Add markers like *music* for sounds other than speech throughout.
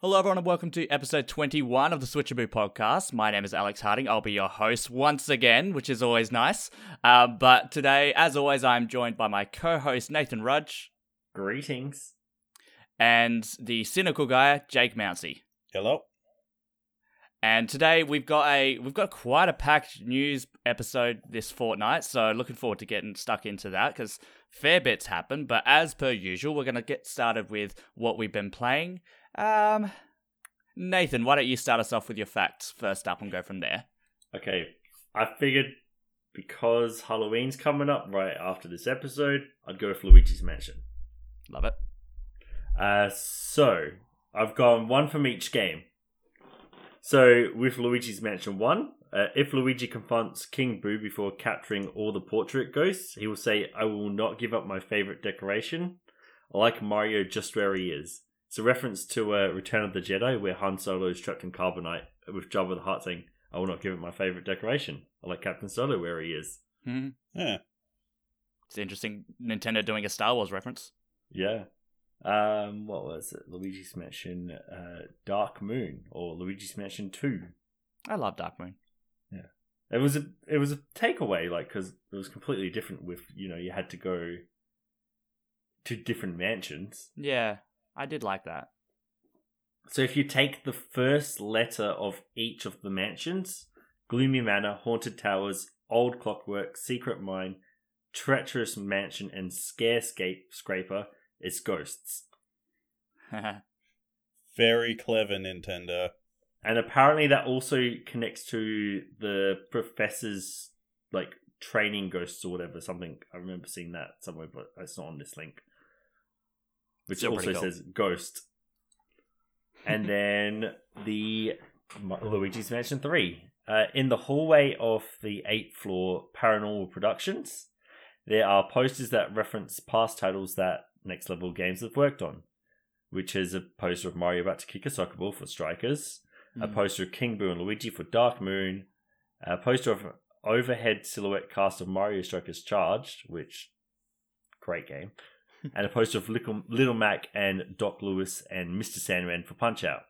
Hello, everyone, and welcome to episode 21 of the Switchaboo podcast. My name is Alex Harding. I'll be your host once again, which is always nice. Uh, but today, as always, I'm joined by my co host, Nathan Rudge, Greetings. and the cynical guy, Jake Mounsey. Hello. And today we've got a we've got quite a packed news episode this fortnight, so looking forward to getting stuck into that because fair bits happen. But as per usual, we're gonna get started with what we've been playing. Um, Nathan, why don't you start us off with your facts first up and go from there? Okay, I figured because Halloween's coming up right after this episode, I'd go with Luigi's Mansion. Love it. Uh, so I've gone one from each game. So with Luigi's Mansion 1, uh, if Luigi confronts King Boo before capturing all the portrait ghosts, he will say, I will not give up my favorite decoration. I like Mario just where he is. It's a reference to uh, Return of the Jedi, where Han Solo is trapped in Carbonite with Jabba the Hutt saying, I will not give up my favorite decoration. I like Captain Solo where he is. Hmm. Yeah. It's interesting. Nintendo doing a Star Wars reference. Yeah. Um, what was it? Luigi's Mansion uh, Dark Moon or Luigi's Mansion 2. I love Dark Moon. Yeah, it was a it was a takeaway, like because it was completely different. With you know, you had to go to different mansions. Yeah, I did like that. So if you take the first letter of each of the mansions, Gloomy Manor, Haunted Towers, Old Clockwork, Secret Mine, Treacherous Mansion, and Scarescape Scraper, it's ghosts. *laughs* Very clever, Nintendo. And apparently that also connects to the professor's like training ghosts or whatever. Something I remember seeing that somewhere, but it's not on this link. Which Still also cool. says ghost. And *laughs* then the Luigi's Mansion 3. Uh, in the hallway of the eighth floor Paranormal Productions, there are posters that reference past titles that Next Level Games have worked on, which is a poster of Mario about to kick a soccer ball for Strikers, a Mm. poster of King Boo and Luigi for Dark Moon, a poster of overhead silhouette cast of Mario Strikers Charged, which great game, and a poster of Little, Little Mac and Doc Louis and Mr. Sandman for Punch Out.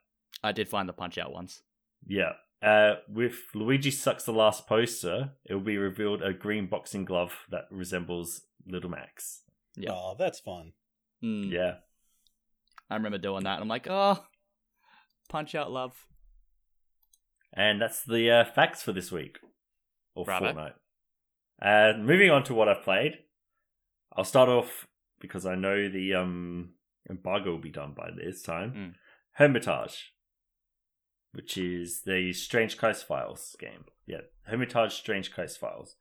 I did find the Punch Out ones. Yeah. Uh, with Luigi Sucks the last poster, it will be revealed a green boxing glove that resembles Little Mac's. Yeah. Oh, that's fun. Mm. Yeah. I remember doing that. and I'm like, oh, Punch Out love. And that's the uh, facts for this week. Or Bravo. fortnight. Uh, moving on to what I've played. I'll start off because I know the um, embargo will be done by this time. Mm. Hermitage, which is the Strange Case Files game. Yeah, Hermitage Strange Case Files.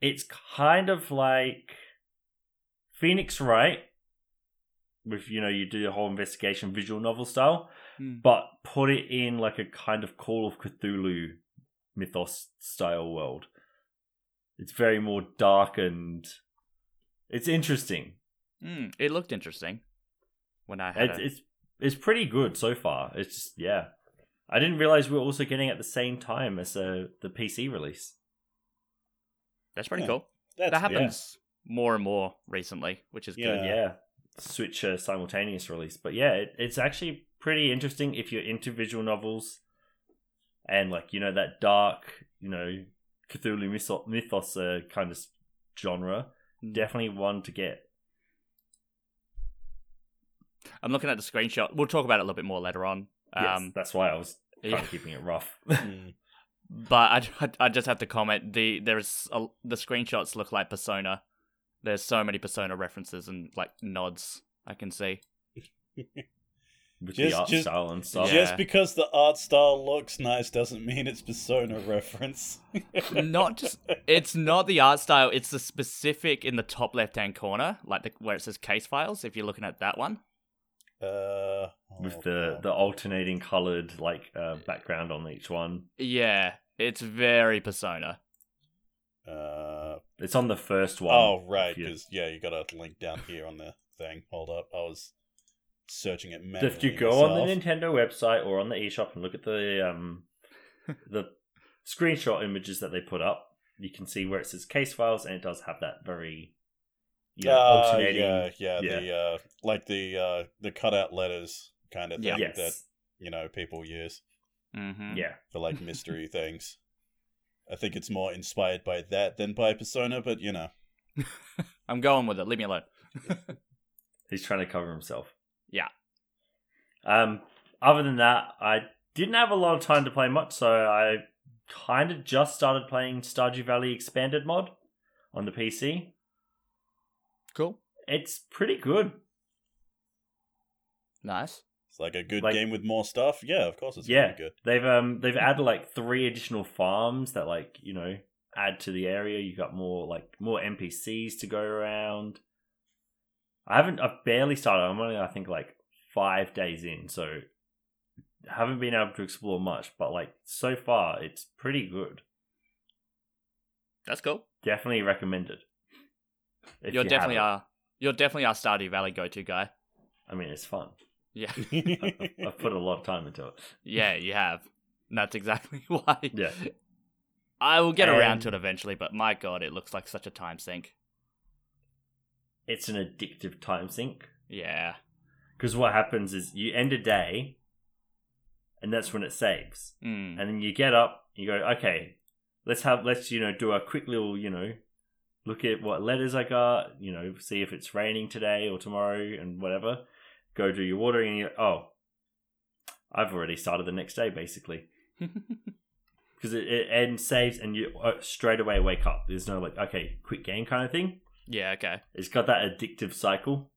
It's kind of like Phoenix Wright, with you know you do the whole investigation visual novel style, Mm. but put it in like a kind of Call of Cthulhu mythos style world. It's very more dark and it's interesting. Mm, it looked interesting when I had It's it. it's it's pretty good so far. It's just yeah. I didn't realize we were also getting at the same time as uh, the PC release. That's pretty Yeah. cool. That's that happens more and more recently, which is Yeah. good. Yeah, Switch uh, simultaneous release, but yeah, it, it's actually pretty interesting if you're into visual novels and like you know that dark, you know, Cthulhu mythos, mythos uh, kind of genre. Mm. Definitely one to get. I'm looking at the screenshot. We'll talk about it a little bit more later on. Yes, Um, that's why I was kind yeah. of keeping it rough. *laughs* *laughs* Mm. but I, I just have to comment the there's a, the screenshots look like Persona. There's so many Persona references and like nods I can see. *laughs* with Just- the art just- style and stuff. Yeah. Because the art style looks nice doesn't mean it's Persona reference. *laughs* Not just it's not the art style. It's the specific in the top left hand corner, like the, where it says case files. If you're looking at that one, Uh, with oh, the God. the alternating colored like uh, background on each one. yeah, it's very Persona. Uh, It's on the first one. oh right, because yeah, you got a link down here on the thing. Hold up, I was searching it manually. if you go on the. Nintendo website or on the eShop and look at the um *laughs* the screenshot images that they put up, you can see where it says case files, and it does have that very you know, Uh, alternating. yeah, yeah, yeah. the uh, like the uh, the cutout letters kind of thing yes. that you know people use Mm-hmm. Yeah. for like *laughs* mystery things. I think it's more inspired by that than by Persona, but you know, *laughs* I'm going with it. Leave me alone. He's trying to cover himself. Yeah. Um. Other than that, I didn't have a lot of time to play much, so I kind of just started playing Stardew Valley Expanded mod on the PC. Cool. It's pretty good. Nice. it's like a good Like- game with more stuff. Yeah, of course it's yeah, gonna good. they've um they've added like three additional farms that like you know add to the area. You've got more like more NPCs to go around. I haven't. I've barely started. I'm only I think like five days in, so haven't been able to explore much. But like so far, it's pretty good. That's cool. Definitely recommended. You're you definitely our you're definitely our Stardew Valley go-to guy. I mean, it's fun. Yeah. *laughs* I've put a lot of time into it. yeah, you have. And that's exactly *laughs* why. Yeah. I will get around to it eventually, but my god, it looks like such a time sink. It's an addictive time sink. Yeah. Because what happens is you end a day, and that's when it saves. Mm. And then you get up, you go, okay, let's have, let's, you know, do a quick little, you know, look at what letters I got, you know, see if it's raining today or tomorrow and whatever. Go do your watering, and you oh, I've already started the next day, basically. *laughs* Because it, it ends, saves, and you uh, straight away wake up. There's no, like, okay, quick game kind of thing. Yeah, okay. It's got that addictive cycle.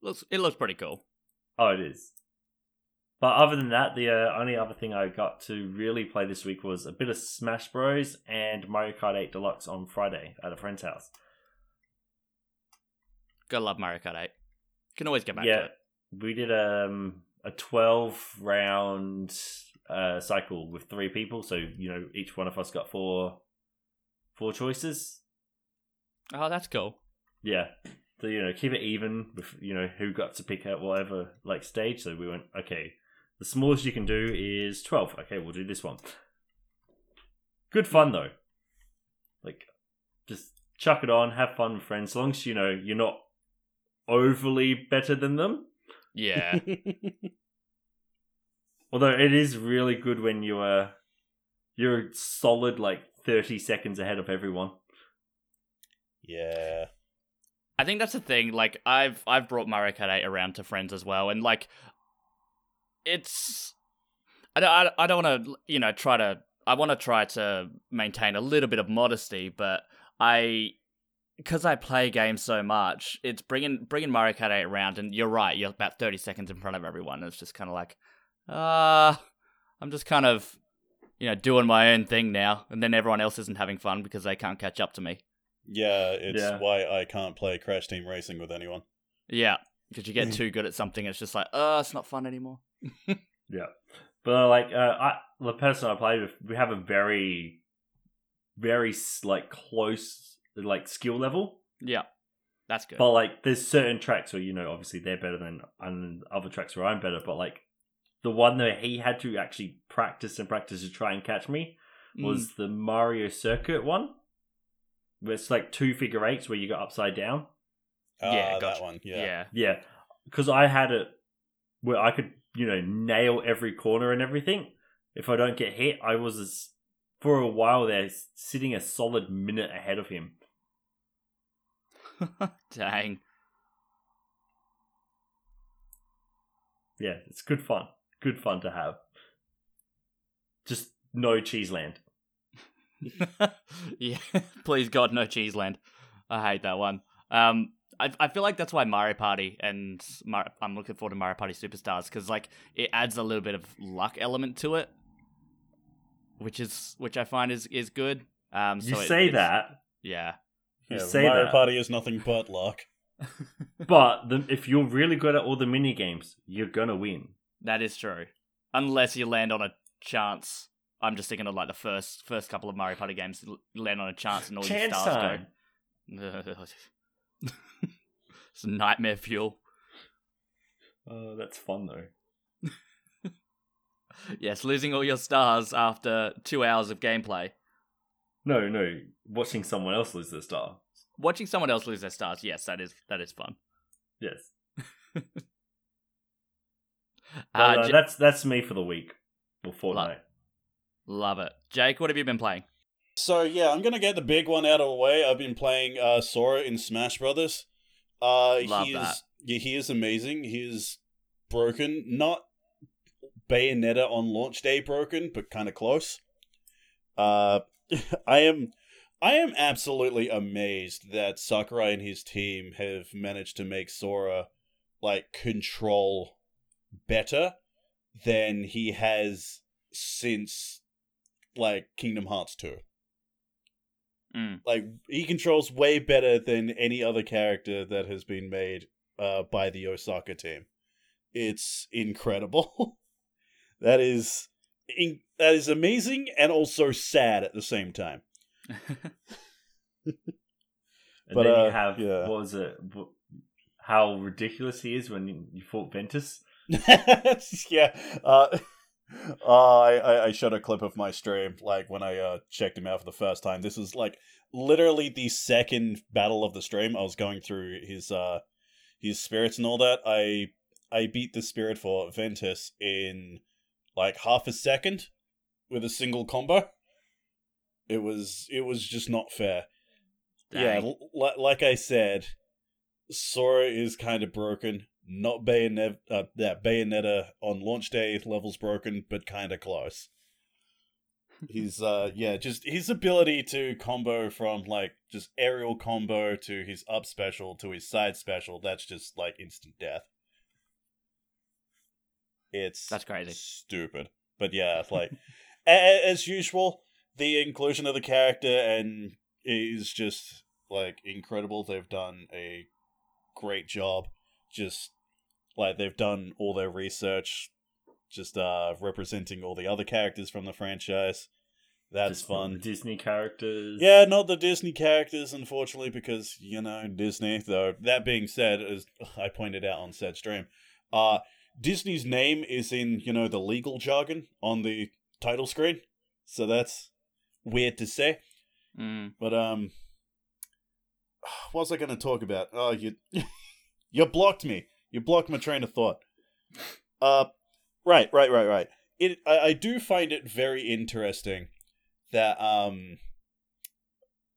Looks it looks pretty cool. Oh, it is. But other than that, the uh, only other thing I got to really play this week was a bit of Smash Bros. and Mario Kart 8 Deluxe on Friday at a friend's house. Gotta love Mario Kart 8. Can always get back to yeah, it. we did um, a 12 round uh, cycle with three people. So, you know, each one of us got four four choices. Oh, that's cool. Yeah. So, you know, keep it even with, you know, who got to pick out whatever, like, stage. So we went, okay, the smallest you can do is 12. Okay, we'll do this one. Good fun, though. Like, just chuck it on, have fun with friends. As long as, you know, you're not overly better than them. Yeah. *laughs* Although it is really good when you are, you're solid, like, 30 seconds ahead of everyone. yeah. I think that's the thing. Like I've I've brought Mario Kart 8 around to friends as well, and like it's I don't I, I don't want to you know try to I want to try to maintain a little bit of modesty, but I because I play games so much, it's bringing bringing Mario Kart 8 around, and you're right, you're about thirty seconds in front of everyone. And it's just kind of like, ah, I'm just kind of you know doing my own thing now, and then everyone else isn't having fun because they can't catch up to me. Yeah, it's Yeah. why I can't play Crash Team Racing with anyone. Yeah, because you get too good at something, it's just like, oh, it's not fun anymore. *laughs* Yeah, but like uh, I, the person I play with, we have a very, very like close like skill level. Yeah, that's good. But like, there's certain tracks where you know, obviously they're better than and other tracks where I'm better. But like, the one that he had to actually practice and practice to try and catch me Mm. was the Mario Circuit one. Where it's like two figure eights where you go upside down. Ah, Yeah, that gotcha. one. yeah. Yeah. Yeah, because I had it where I could, you know, nail every corner and everything. If I don't get hit, I was as, for a while there sitting a solid minute ahead of him. *laughs* Dang. Yeah, it's good fun. Good fun to have. Just no Cheeseland. *laughs* yeah, *laughs* please God, no Cheeseland. I hate that one. Um, I I feel like that's why Mario Party and Mar- I'm looking forward to Mario Party Superstars because like it adds a little bit of luck element to it, which is which I find is is good. Um, You so it- say it's- that, yeah, you Yeah, say Mario that, Party is nothing but luck. *laughs* but the, if you're really good at all the mini games, you're gonna win. That is true. Unless you land on a chance. I'm just thinking of like the first first couple of Mario Party games. You land on a chance and all Chance your stars time. go. *laughs* it's nightmare fuel. Oh, that's fun though. *laughs* Yes, losing all your stars after two hours of gameplay. No, no, watching someone else lose their star. Watching someone else lose their stars, yes, that is that is fun. Yes. *laughs* Uh, Well, uh, J- that's that's me for the week or fortnight. love it. Jake, what have you been playing? So yeah, I'm gonna get the big one out of the way. I've been playing uh, Sora in Smash Brothers. Uh, Love he that. is yeah, he is amazing. He is broken, not Bayonetta on launch day broken, but kind of close. Uh, *laughs* I am, I am absolutely amazed that Sakurai and his team have managed to make Sora like control better than he has since like Kingdom Hearts 2 Mm. like he controls way better than any other character that has been made uh, by the Osaka team. It's incredible. *laughs* that is in- that is amazing and also sad at the same time. *laughs* And But, then uh, you have yeah. what was it? How ridiculous he is when you, you fought Ventus. *laughs* yeah. Uh, *laughs* uh, I, I I showed a clip of my stream like when I uh, checked him out for the first time. This is like literally the second battle of the stream. I was going through his uh his spirits and all that. I I beat the spirit for Ventus in like half a second with a single combo. It was it was just not fair. Yeah, l- like I said, Sora is kind of broken. Not Bayonetta, uh, yeah, Bayonetta on launch day levels broken, but kind of close. He's, uh, yeah, just his ability to combo from like just aerial combo to his up special to his side special. That's just like instant death. It's That's crazy. stupid, but yeah, like as usual, the inclusion of the character and is just like incredible. They've done a great job. Just like they've done all their research, just uh representing all the other characters from the franchise. That's fun. Disney characters. Yeah, not the Disney characters, unfortunately, because you know Disney. Though that being said, as I pointed out on said stream, uh Disney's name is in you know the legal jargon on the title screen, so that's weird to say. Mm. But um, *sighs* what was I going to talk about? Oh, you *laughs* you blocked me. You blocked my train of thought. Uh, right, right, right, right. It I, I do find it very interesting that um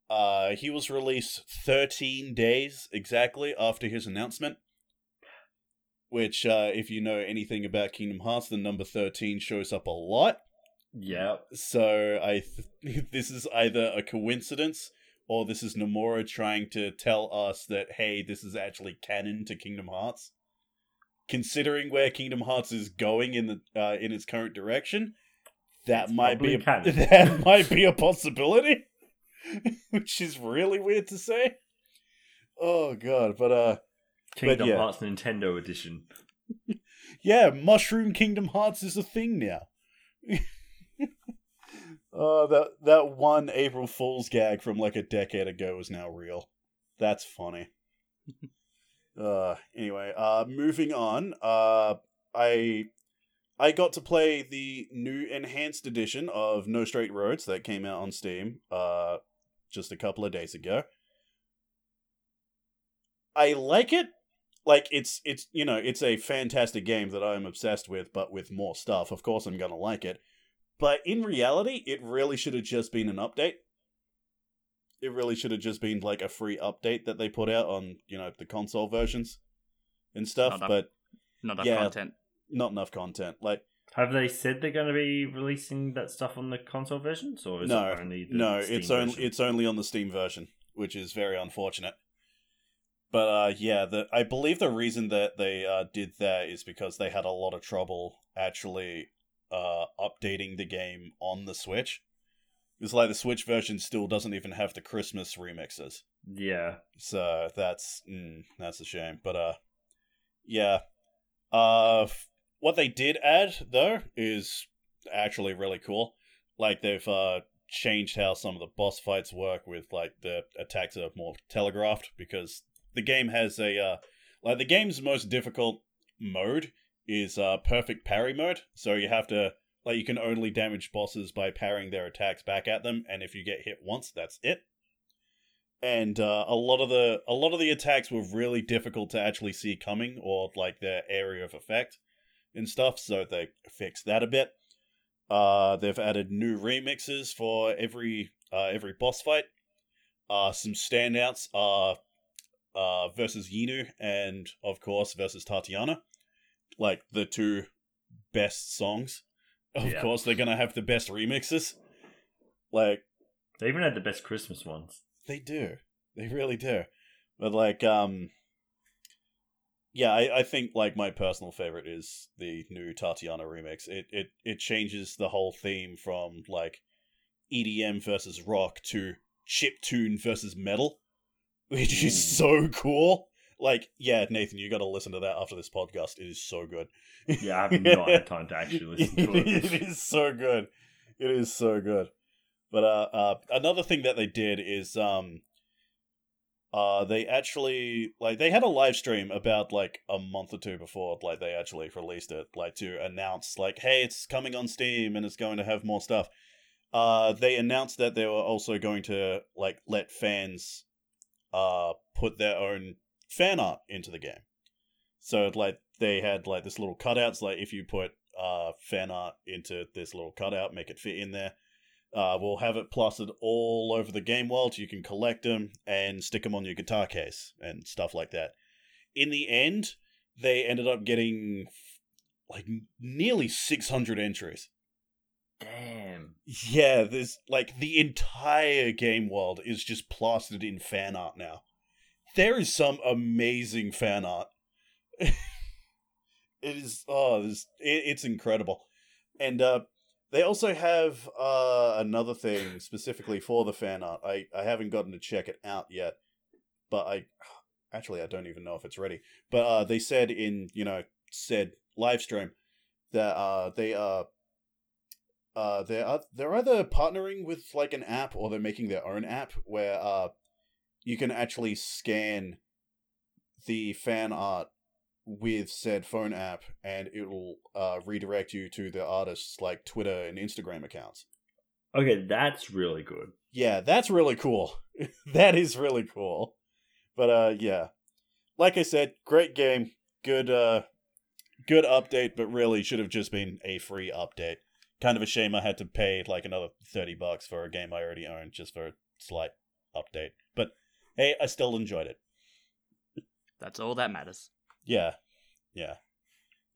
uh he was released 13 days exactly after his announcement which uh if you know anything about Kingdom Hearts the number 13 shows up a lot Yeah. So I th- *laughs* this is either a coincidence or this is Nomura trying to tell us that hey, this is actually canon to Kingdom Hearts. Considering where Kingdom Hearts is going in the uh, in its current direction, that It's might be a, *laughs* that might be a possibility, *laughs* which is really weird to say. Oh god, but uh, Kingdom yeah. Hearts Nintendo Edition. *laughs* yeah, Mushroom Kingdom Hearts is a thing now. uh, that that one April Fool's gag from like a decade ago is now real. That's funny. Uh, anyway, uh, moving on. Uh, I I got to play the new enhanced edition of No Straight Roads that came out on Steam. Uh, just a couple of days ago. I like it like it's it's you know it's a fantastic game that I'm obsessed with, but with more stuff. Of course, I'm gonna like it. But in reality, it really should have just been an update. It really should have just been like a free update that they put out on you know the console versions and stuff. Not enough but Not enough Yeah. content. not enough content. Like Have they said they're going to be releasing that stuff on the console versions, or is no, it only the no, Steam it's only it's only on the Steam version, which is very unfortunate. But uh, yeah, the I believe the reason that they uh, did that is because they had a lot of trouble actually uh, updating the game on the Switch. It's like the Switch version still doesn't even have the Christmas remixes, yeah. so that's mm, that's a shame. But uh, yeah, uh, what they did add though is actually really cool. Like they've uh changed how some of the boss fights work with like the attacks are more telegraphed because the game has a uh like the game's most difficult mode is uh perfect parry mode. So you have to like you can only damage bosses by parrying their attacks back at them and if you get hit once that's it. and uh, a lot of the a lot of the attacks were really difficult to actually see coming or like their area of effect and stuff. So they fixed that a bit. Uh, they've added new remixes for every uh, every boss fight. Uh, some standouts are uh, versus Yinu and of course versus Tatiana, like the two best songs. Of Yeah. course, they're gonna have the best remixes. Like They even had the best Christmas ones. they do. They really do. But like um yeah, I, I think like my personal favorite is the new Tatiana remix. It it it changes the whole theme from like EDM versus rock to chip tune versus metal, which is so cool. Like, yeah, Nathan, you got to listen to that after this podcast. It is so good. Yeah, I have not had time to actually listen to it. *laughs* it is so good. It is so good. But uh, uh, another thing that they did is um, uh, they actually like they had a live stream about like a month or two before like they actually released it, like to announce like, hey, it's coming on Steam and it's going to have more stuff. Uh, they announced that they were also going to like let fans uh put their own fan art into the game. So like they had like this little cutouts, like if you put uh fan art into this little cutout, make it fit in there. Uh, we'll have it plastered all over the game world. You can collect them and stick them on your guitar case and stuff like that. In the end, they ended up getting like nearly 600 entries. Damn. Yeah, there's like the entire game world is just plastered in fan art now. There is some amazing fan art. *laughs* it is oh, this it, it's incredible, and uh, they also have uh, another thing specifically for the fan art. I I haven't gotten to check it out yet, but I *sighs* actually I don't even know if it's ready. But uh, they said in you know said live stream that uh they are uh they're uh, they're either partnering with like an app or they're making their own app where uh you can actually scan the fan art with said phone app and it'll uh redirect you to the artist's like Twitter and Instagram accounts. Okay, that's really good. Yeah, that's really cool. *laughs* that is really cool. But uh yeah. Like I said, great game. Good uh good update, but really should have just been a free update. Kind of a shame I had to pay like another 30 bucks for a game I already owned just for a slight update. But hey, I still enjoyed it. That's all that matters. Yeah. Yeah.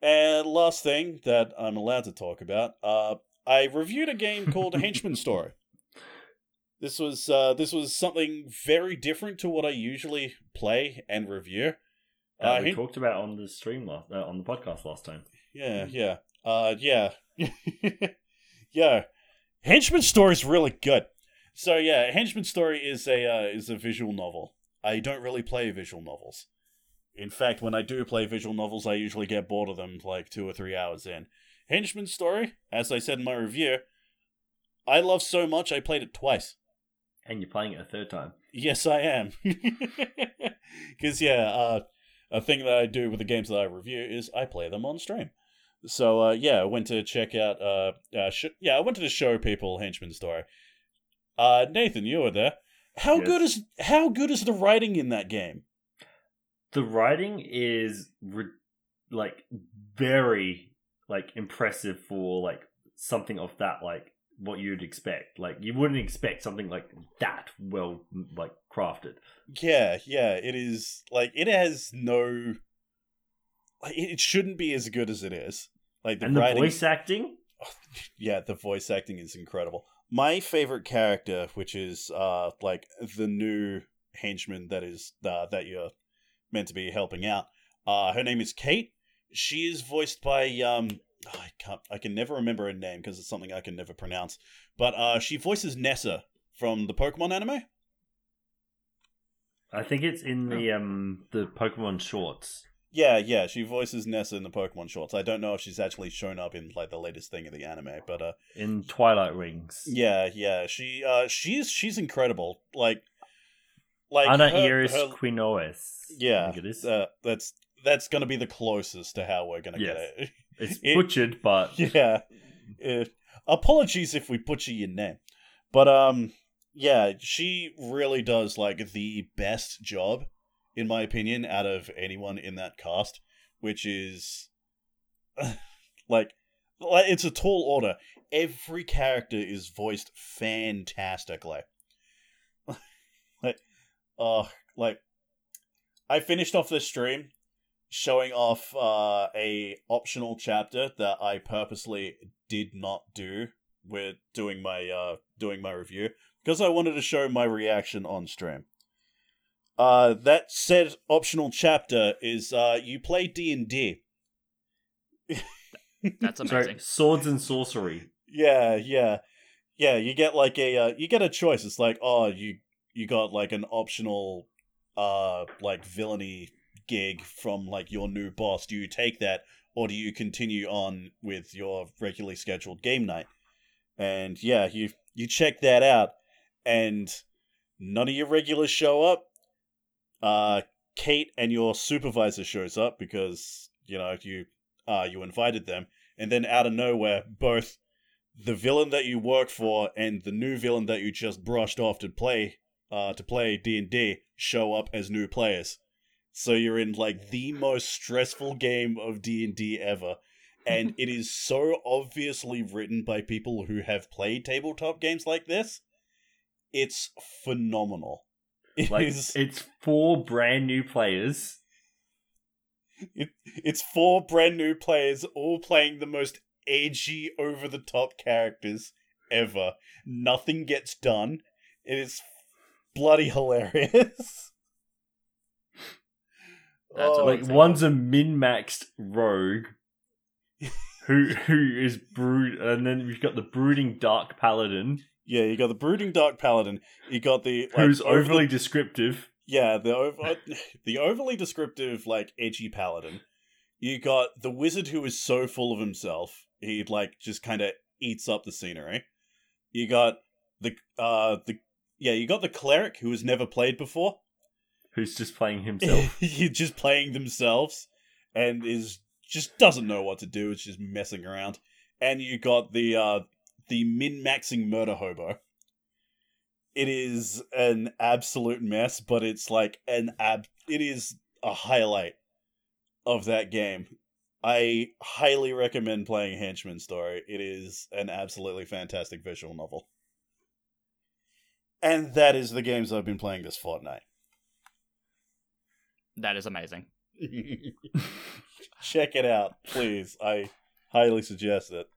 And last thing that I'm allowed to talk about, uh I reviewed a game *laughs* called Henchman Story. This was uh this was something very different to what I usually play and review. Uh, Uh, we Hen- talked about on the stream last, uh, on the podcast last time. Yeah, yeah. Uh yeah. *laughs* yeah. Henchman Story is really good. So yeah, Henchman's Story is a uh, is a visual novel. I don't really play visual novels. In fact, when I do play visual novels, I usually get bored of them like two or three hours in. Henchman's Story, as I said in my review, I love so much I played it twice. And you're playing it a third time. Yes, I am. *laughs* Because yeah, uh, a thing that I do with the games that I review is I play them on stream. So uh, yeah, I went to check out. Uh, uh, sh- yeah, I wanted to show people Henchman's Story. Uh, Nathan, you were there. How Yes. good is how good is the writing in that game? The writing is re- like very like impressive for like something of that like what you'd expect. Like you wouldn't expect something like that well like crafted. Yeah, yeah, it is like it has no. Like, it shouldn't be as good as it is. Like the and the voice acting, *laughs* yeah, the voice acting is incredible. My favorite character, which is uh like the new henchman that is uh, that you're meant to be helping out. Uh, her name is Kate. She is voiced by um I can't I can never remember her name because it's something I can never pronounce. But uh, she voices Nessa from the Pokemon anime. I think it's in the um the Pokemon shorts. Yeah, yeah, she voices Nessa in the Pokemon shorts. I don't know if she's actually shown up in like the latest thing of the anime, but uh in Twilight Wings. yeah, yeah, she uh she's she's incredible. Like like Ana her- Iris her- Quinoes. Yeah, I think it is. uh, that's that's going to be the closest to how we're going to Yes. get it. *laughs* it's it- butchered, but *laughs* yeah. Uh, apologies if we butcher your name. But um yeah, she really does like the best job, in my opinion, out of anyone in that cast, which is *sighs* like, like it's a tall order. Every character is voiced fantastically. *laughs* like, uh, like I finished off this stream showing off uh, a optional chapter that I purposely did not do with doing my uh doing my review because I wanted to show my reaction on stream. Uh, that said optional chapter is uh, you play D and D. That's *laughs* amazing. Sorry, swords and sorcery. Yeah, yeah, yeah. You get like a uh, you get a choice. It's like oh you you got like an optional uh like villainy gig from like your new boss. Do you take that or do you continue on with your regularly scheduled game night? And yeah, you you check that out and none of your regulars show up. Uh, Kate and your supervisor shows up because you know you uh you invited them, and then out of nowhere, both the villain that you work for and the new villain that you just brushed off to play uh to play D and D show up as new players. So you're in like the most stressful game of D and D ever. And *laughs* it is so obviously written by people who have played tabletop games like this it's phenomenal. It Like is- it's four brand new players. it, it's four brand new players all playing the most edgy, over the top characters ever. Nothing gets done. It is bloody hilarious. *laughs* That's Oh, Like one's a min maxed rogue who who is brood and then we've got the brooding dark paladin yeah, you got the brooding dark paladin. You got the like, who's over overly descriptive. Yeah, the over, *laughs* the overly descriptive, like edgy paladin. You got the wizard who is so full of himself, he like just kind of eats up the scenery. You got the uh the yeah, you got the cleric who has never played before. Who's just playing *laughs* himself. He's just playing themselves and is just doesn't know what to do. It's just messing around. And you got the uh the min maxing murder hobo. It is an absolute mess, but it's like an ab. It is a highlight of that game. I highly recommend playing Henchman Story. It is an absolutely fantastic visual novel. And that is the games I've been playing this fortnight. That is amazing. *laughs* Check it out, please. I highly suggest it.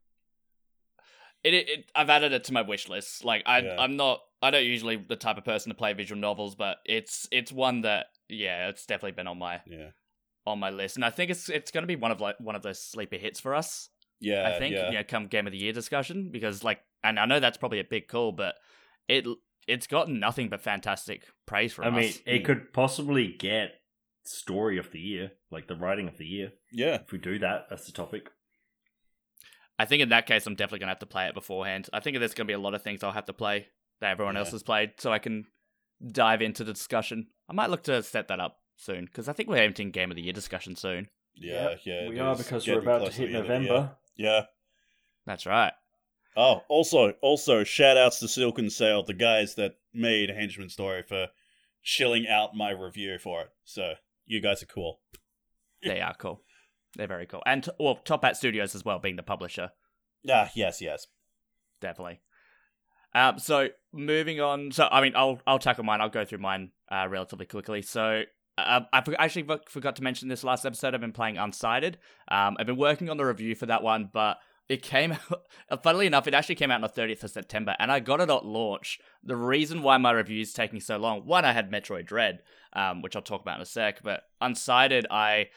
It, it, it I've added it to my wish list. Like I Yeah. I'm not I don't usually the type of person to play visual novels, but it's it's one that yeah, it's definitely been on my Yeah. on my list. And I think it's it's going to be one of like one of those sleeper hits for us. Yeah. I think yeah. you know come game of the year discussion because like and I know that's probably a big call, but it it's gotten nothing but fantastic praise from us. I mean, us. it hmm. could possibly get story of the year, like the writing of the year. Yeah. If we do that, that's the topic. I think in that case, I'm definitely gonna have to play it beforehand. I think there's gonna be a lot of things I'll have to play that everyone Yeah. else has played, so I can dive into the discussion. I might look to set that up soon because I think we're entering game of the year discussion soon. Yeah. Yeah. it we are because we're about to hit the end of the year. November. Yeah. That's right. Oh, also, also, shout outs to Silken Sail, the guys that made Henchman Story for shilling out my review for it. So you guys are cool. They are cool. They're very cool, and well, Top Hat Studios as well, being the publisher, Ah, yes, yes. definitely. Um, so moving on. So I mean, I'll I'll tackle mine. I'll go through mine uh, relatively quickly. So. Uh, I actually for- forgot to mention this last episode. I've been playing Unsighted. Um, I've been working on the review for that one, but it came *laughs* out, funnily enough, it actually came out on the 30th of September, and I got it at launch. The reason why my review is taking so long, one, I had Metroid Dread, um, which I'll talk about in a sec, but Unsighted, I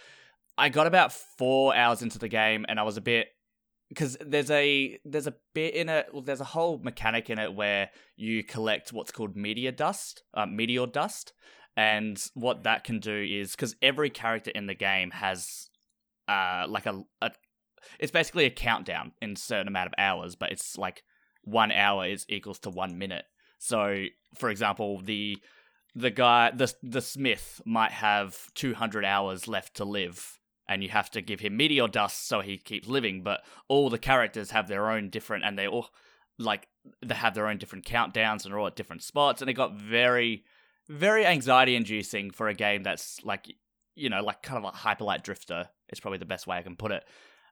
I got about four hours into the game, and I was a bit because there's a there's a bit in it. Well, there's a whole mechanic in it where you collect what's called meteor dust, uh, meteor dust, and what that can do is because every character in the game has uh like a, a it's basically a countdown in a certain amount of hours, but it's like one hour is equals to one minute. So, for example, the the guy the the smith might have 200 hours left to live and you have to give him meteor dust so he keeps living but all the characters have their own different and they all like they have their own different countdowns and are all at different spots, and it got very, very anxiety inducing for a game that's like you know like kind of a Hyper Light Drifter. Is probably the best way I can put it.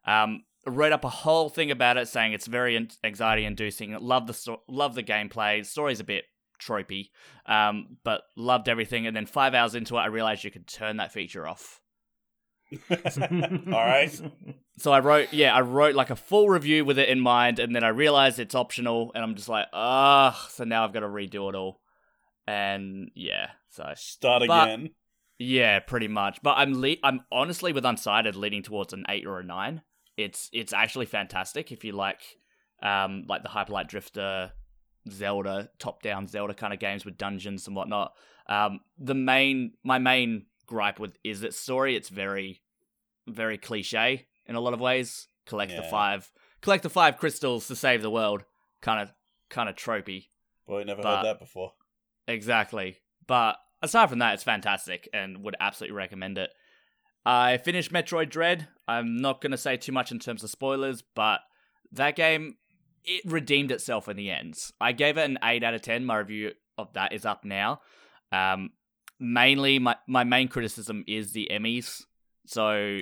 Um, wrote up a whole thing about it, saying it's very anxiety inducing. Love the sto- love the gameplay. Story's a bit tropey, um, but loved everything. And then five hours into it, I realized you could turn that feature off. All right. *laughs* So I wrote, yeah, I wrote like a full review with it in mind, and then I realized it's optional, and I'm just like, ah, so now I've got to redo it all, and yeah, so Start But- again. yeah, pretty much. But I'm le- I'm honestly with Unsighted leaning towards an eight or a nine. It's it's actually fantastic if you like, um, like the Hyper Light Drifter, Zelda top down Zelda kind of games with dungeons and whatnot. Um, the main my main gripe with is its story. It's very, very cliche in a lot of ways. Collect the five, collect the five crystals to save the world. Kind of, kind of tropey. Boy, never but- heard that before. Exactly. But aside from that, it's fantastic and would absolutely recommend it. I finished Metroid Dread. I'm not going to say too much in terms of spoilers, but that game, it redeemed itself in the end. I gave it an 8 out of 10. My review of that is up now. Um, mainly, my, my main criticism is the EMMIs. So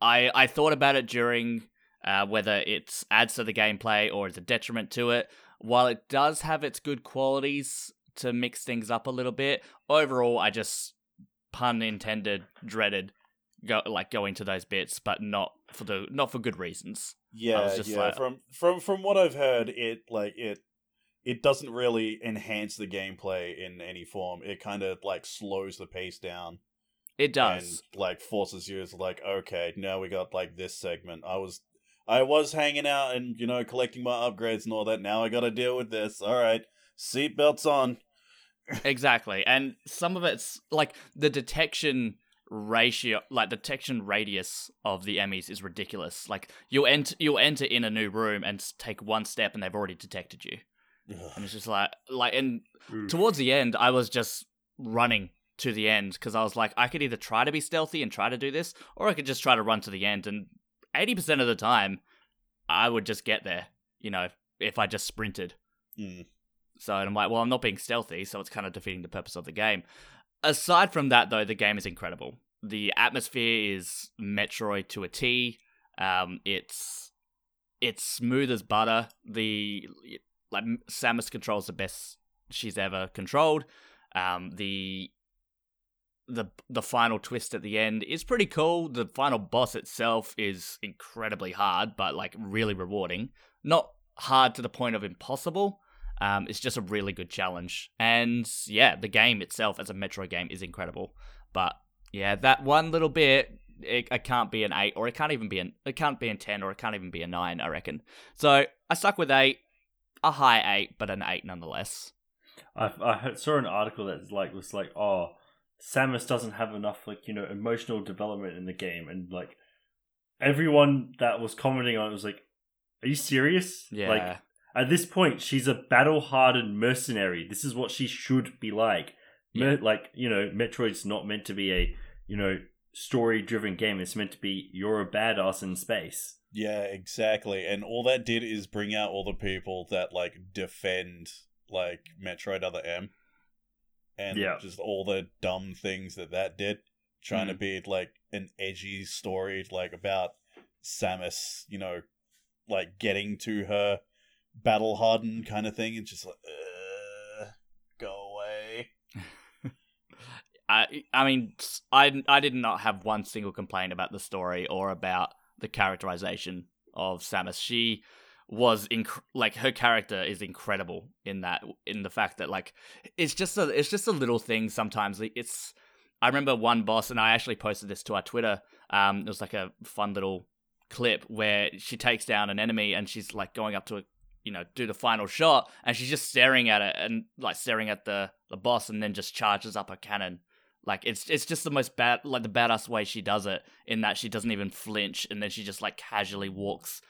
I, I thought about it during uh, whether it adds to the gameplay or is a detriment to it. While it does have its good qualities to mix things up a little bit, overall, I just pun intended dreaded go like going to those bits, but not for the not for good reasons. Yeah, just yeah. like- from from from what I've heard, it like it it doesn't really enhance the gameplay in any form. It kind of like slows the pace down It does. and like forces you to like, okay, now we got like this segment. I was I was hanging out and you know collecting my upgrades and all that. Now I got to deal with this. All right, seatbelts on. Exactly. And some of it's like the detection ratio like detection radius of the EMMIs is ridiculous. Like you'll enter you'll enter in a new room and take one step and they've already detected you. And it's just like like and Oof. towards the end I was just running to the end because I was like I could either try to be stealthy and try to do this or I could just try to run to the end and 80% of the time I would just get there, you know, if I just sprinted. Mm. So I'm like, well, I'm not being stealthy, so it's kind of defeating the purpose of the game. Aside from that, though, the game is incredible. The atmosphere is Metroid to a T. Um, it's it's smooth as butter. The like Samus controls the best she's ever controlled. Um, the the the final twist at the end is pretty cool. The final boss itself is incredibly hard, but like really rewarding. Not hard to the point of impossible. Um, it's just a really good challenge, and yeah, the game itself as a Metroid game is incredible. But yeah, that one little bit, it, it can't be an eight, or it can't even be an it can't be a ten, or it can't even be a nine. I reckon. So I stuck with eight, a high eight, but an eight nonetheless. I, I saw an article that like was like, oh, Samus doesn't have enough like you know emotional development in the game, and like everyone that was commenting on it was like, are you serious? Yeah, Like at this point, she's a battle-hardened mercenary. This is what she should be like. Mer- like you know, Metroid's not meant to be a you know story-driven game. It's meant to be you're a badass in space. Yeah, exactly. And all that did is bring out all the people that like defend like Metroid Other M, and Yeah. just all the dumb things that that did, trying to Mm. be like an edgy story like about Samus, you know, like getting to her battle hardened kind of thing. It's just like, uh, go away. *laughs* I I mean I I did not have one single complaint about the story or about the characterization of Samus. She was inc- like her character is incredible in that in the fact that like it's just a it's just a little thing sometimes it's I remember one boss and I actually posted this to our Twitter um it was like a fun little clip where she takes down an enemy and she's like going up to a you know do the final shot and she's just staring at it and like staring at the the boss and then just charges up her cannon like it's it's just the most bad like the badass way she does it in that she doesn't even flinch and then she just like casually walks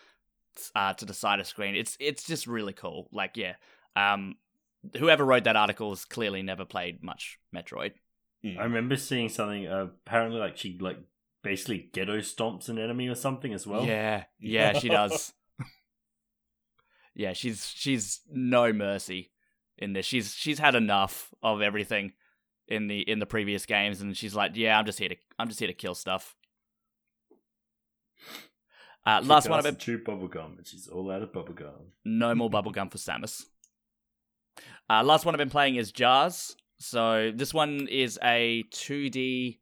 uh, to the side of screen. It's it's just really cool. Like yeah, um, whoever wrote that article has clearly never played much Metroid. Mm. I remember seeing something. Uh, apparently, like she like basically Goomba stomps an enemy or something as well. Yeah, *laughs* yeah, she does. *laughs* yeah, she's she's no mercy in this. She's she's had enough of everything in the in the previous games, and she's like, yeah, I'm just here to I'm just here to kill stuff. Uh, She last one I've casts been a chew bubblegum, and she's all out of bubblegum. no more bubblegum for Samus. Uh, last one I've been playing is Jars. So this one is a 2D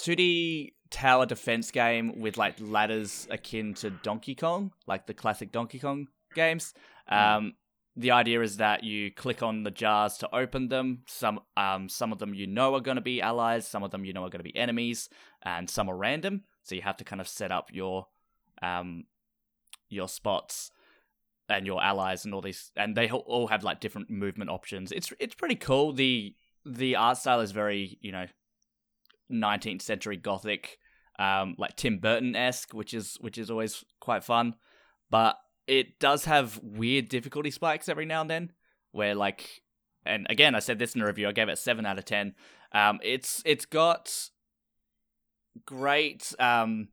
2D tower defense game with like ladders akin to Donkey Kong, like the classic Donkey Kong games. Um, the idea is that you click on the jars to open them. Some um, some of them you know are going to be allies, some of them you know are going to be enemies, and some are random. So you have to kind of set up your um, your spots and your allies and all these and they all- have like different movement options it's it's pretty cool the the art style is very you know 19th century gothic um like tim burton-esque which is which is always quite fun but it does have weird difficulty spikes every now and then where like and again i said this in the review i gave it 7 out of 10 um it's it's got great um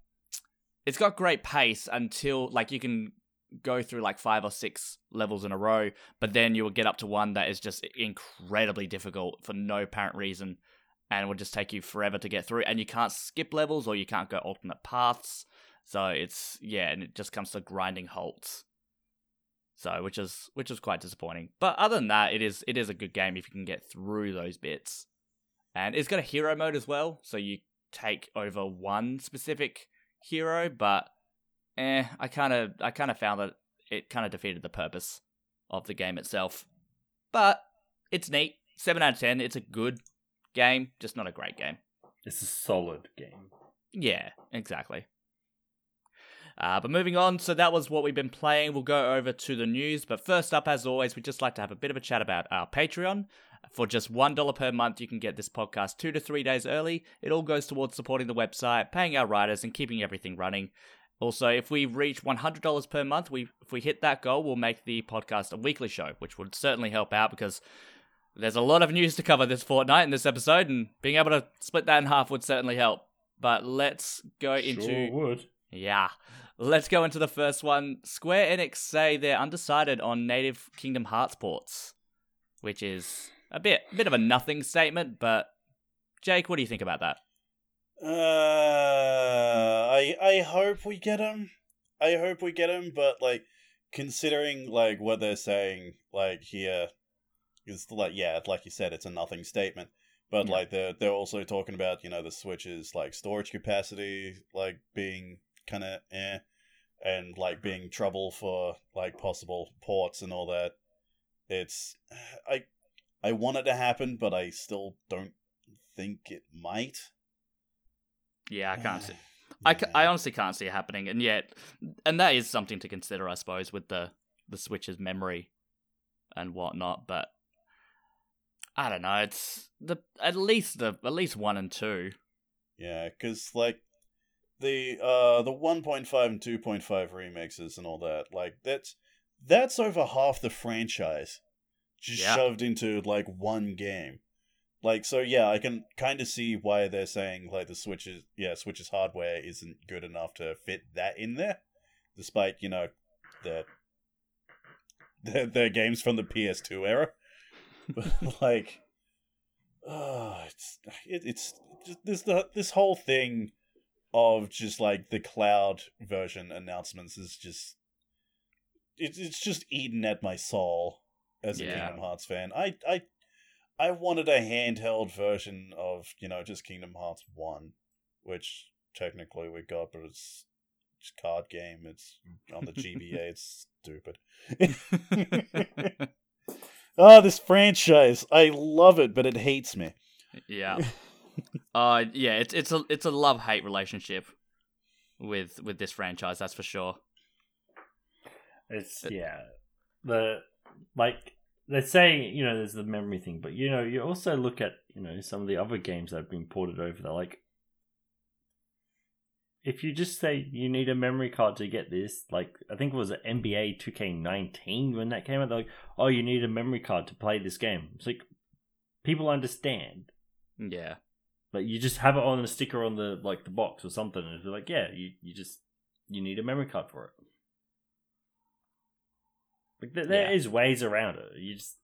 it's got great pace until like you can go through like five or six levels in a row, but then you will get up to one that is just incredibly difficult for no apparent reason and will just take you forever to get through. And you can't skip levels or you can't go alternate paths. So it's yeah, and it just comes to grinding halts. So which is which is quite disappointing. But other than that, it is it is a good game if you can get through those bits. And it's got a hero mode as well, so you take over one specific hero, but eh, I kind of I kind of found that it kind of defeated the purpose of the game itself. But it's neat. 7 out of 10. It's a good game, just not a great game. It's a solid game. Yeah, exactly. Uh, but moving on, so that was what we've been playing. We'll go over to the news. But first up, as always, we'd just like to have a bit of a chat about our Patreon. For just $1 per month, you can get this podcast two to three days early. It all goes towards supporting the website, paying our writers, and keeping everything running. Also, if we reach $100 per month, we if we hit that goal, we'll make the podcast a weekly show, which would certainly help out because there's a lot of news to cover this fortnight in this episode, and being able to split that in half would certainly help. But let's go into Sure would. yeah. Let's go into the first one. Square Enix say they're undecided on Native Kingdom Hearts ports, which is a bit a bit of a nothing statement, but Jake, what do you think about that? Uh, I I hope we get him. I hope we get him, but like considering like what they're saying, like here, is like yeah, like you said, it's a nothing statement. But Yeah. like they're they're also talking about you know the Switch's like storage capacity like being kind of eh, and like being trouble for like possible ports and all that. It's I I want it to happen, but I still don't think it might. Yeah, I can't see. *sighs* I, I honestly can't see it happening, and yet, and that is something to consider, I suppose, with the the Switch's memory and whatnot. But I don't know. It's the at least the at least one and two. Yeah, because like the uh the one point five and two point five remixes and all that, like that's that's over half the franchise just Yeah. shoved into like one game. Like so, yeah, I can kind of see why they're saying like the Switch's yeah Switch's hardware isn't good enough to fit that in there, despite you know the their, their games from the PS2 era. But *laughs* like, oh, *sighs* it's it, it's just this the this whole thing of just like the cloud version announcements is just it's it's just eaten at my soul as a Yeah. Kingdom Hearts fan. I I I wanted a handheld version of you know just Kingdom Hearts One, which technically we got, but it's a card game. It's on the GBA. *laughs* it's stupid. oh, *laughs* this franchise! I love it, but it hates me. Yeah. *laughs* uh yeah, it's it's a it's a love hate relationship with with this franchise, that's for sure. It's yeah. The like they're saying, you know, there's the memory thing, but you know, you also look at, you know, some of the other games that have been ported over there. Like if you just say you need a memory card to get this, like I think it was NBA 2K19 when that came out, they're like, oh, you need a memory card to play this game. It's like people understand, Yeah. But you just have it on a sticker on the like the box or something, and it's like, yeah, you you just you need a memory card for it. Like, there, there Yeah. is ways around it. You just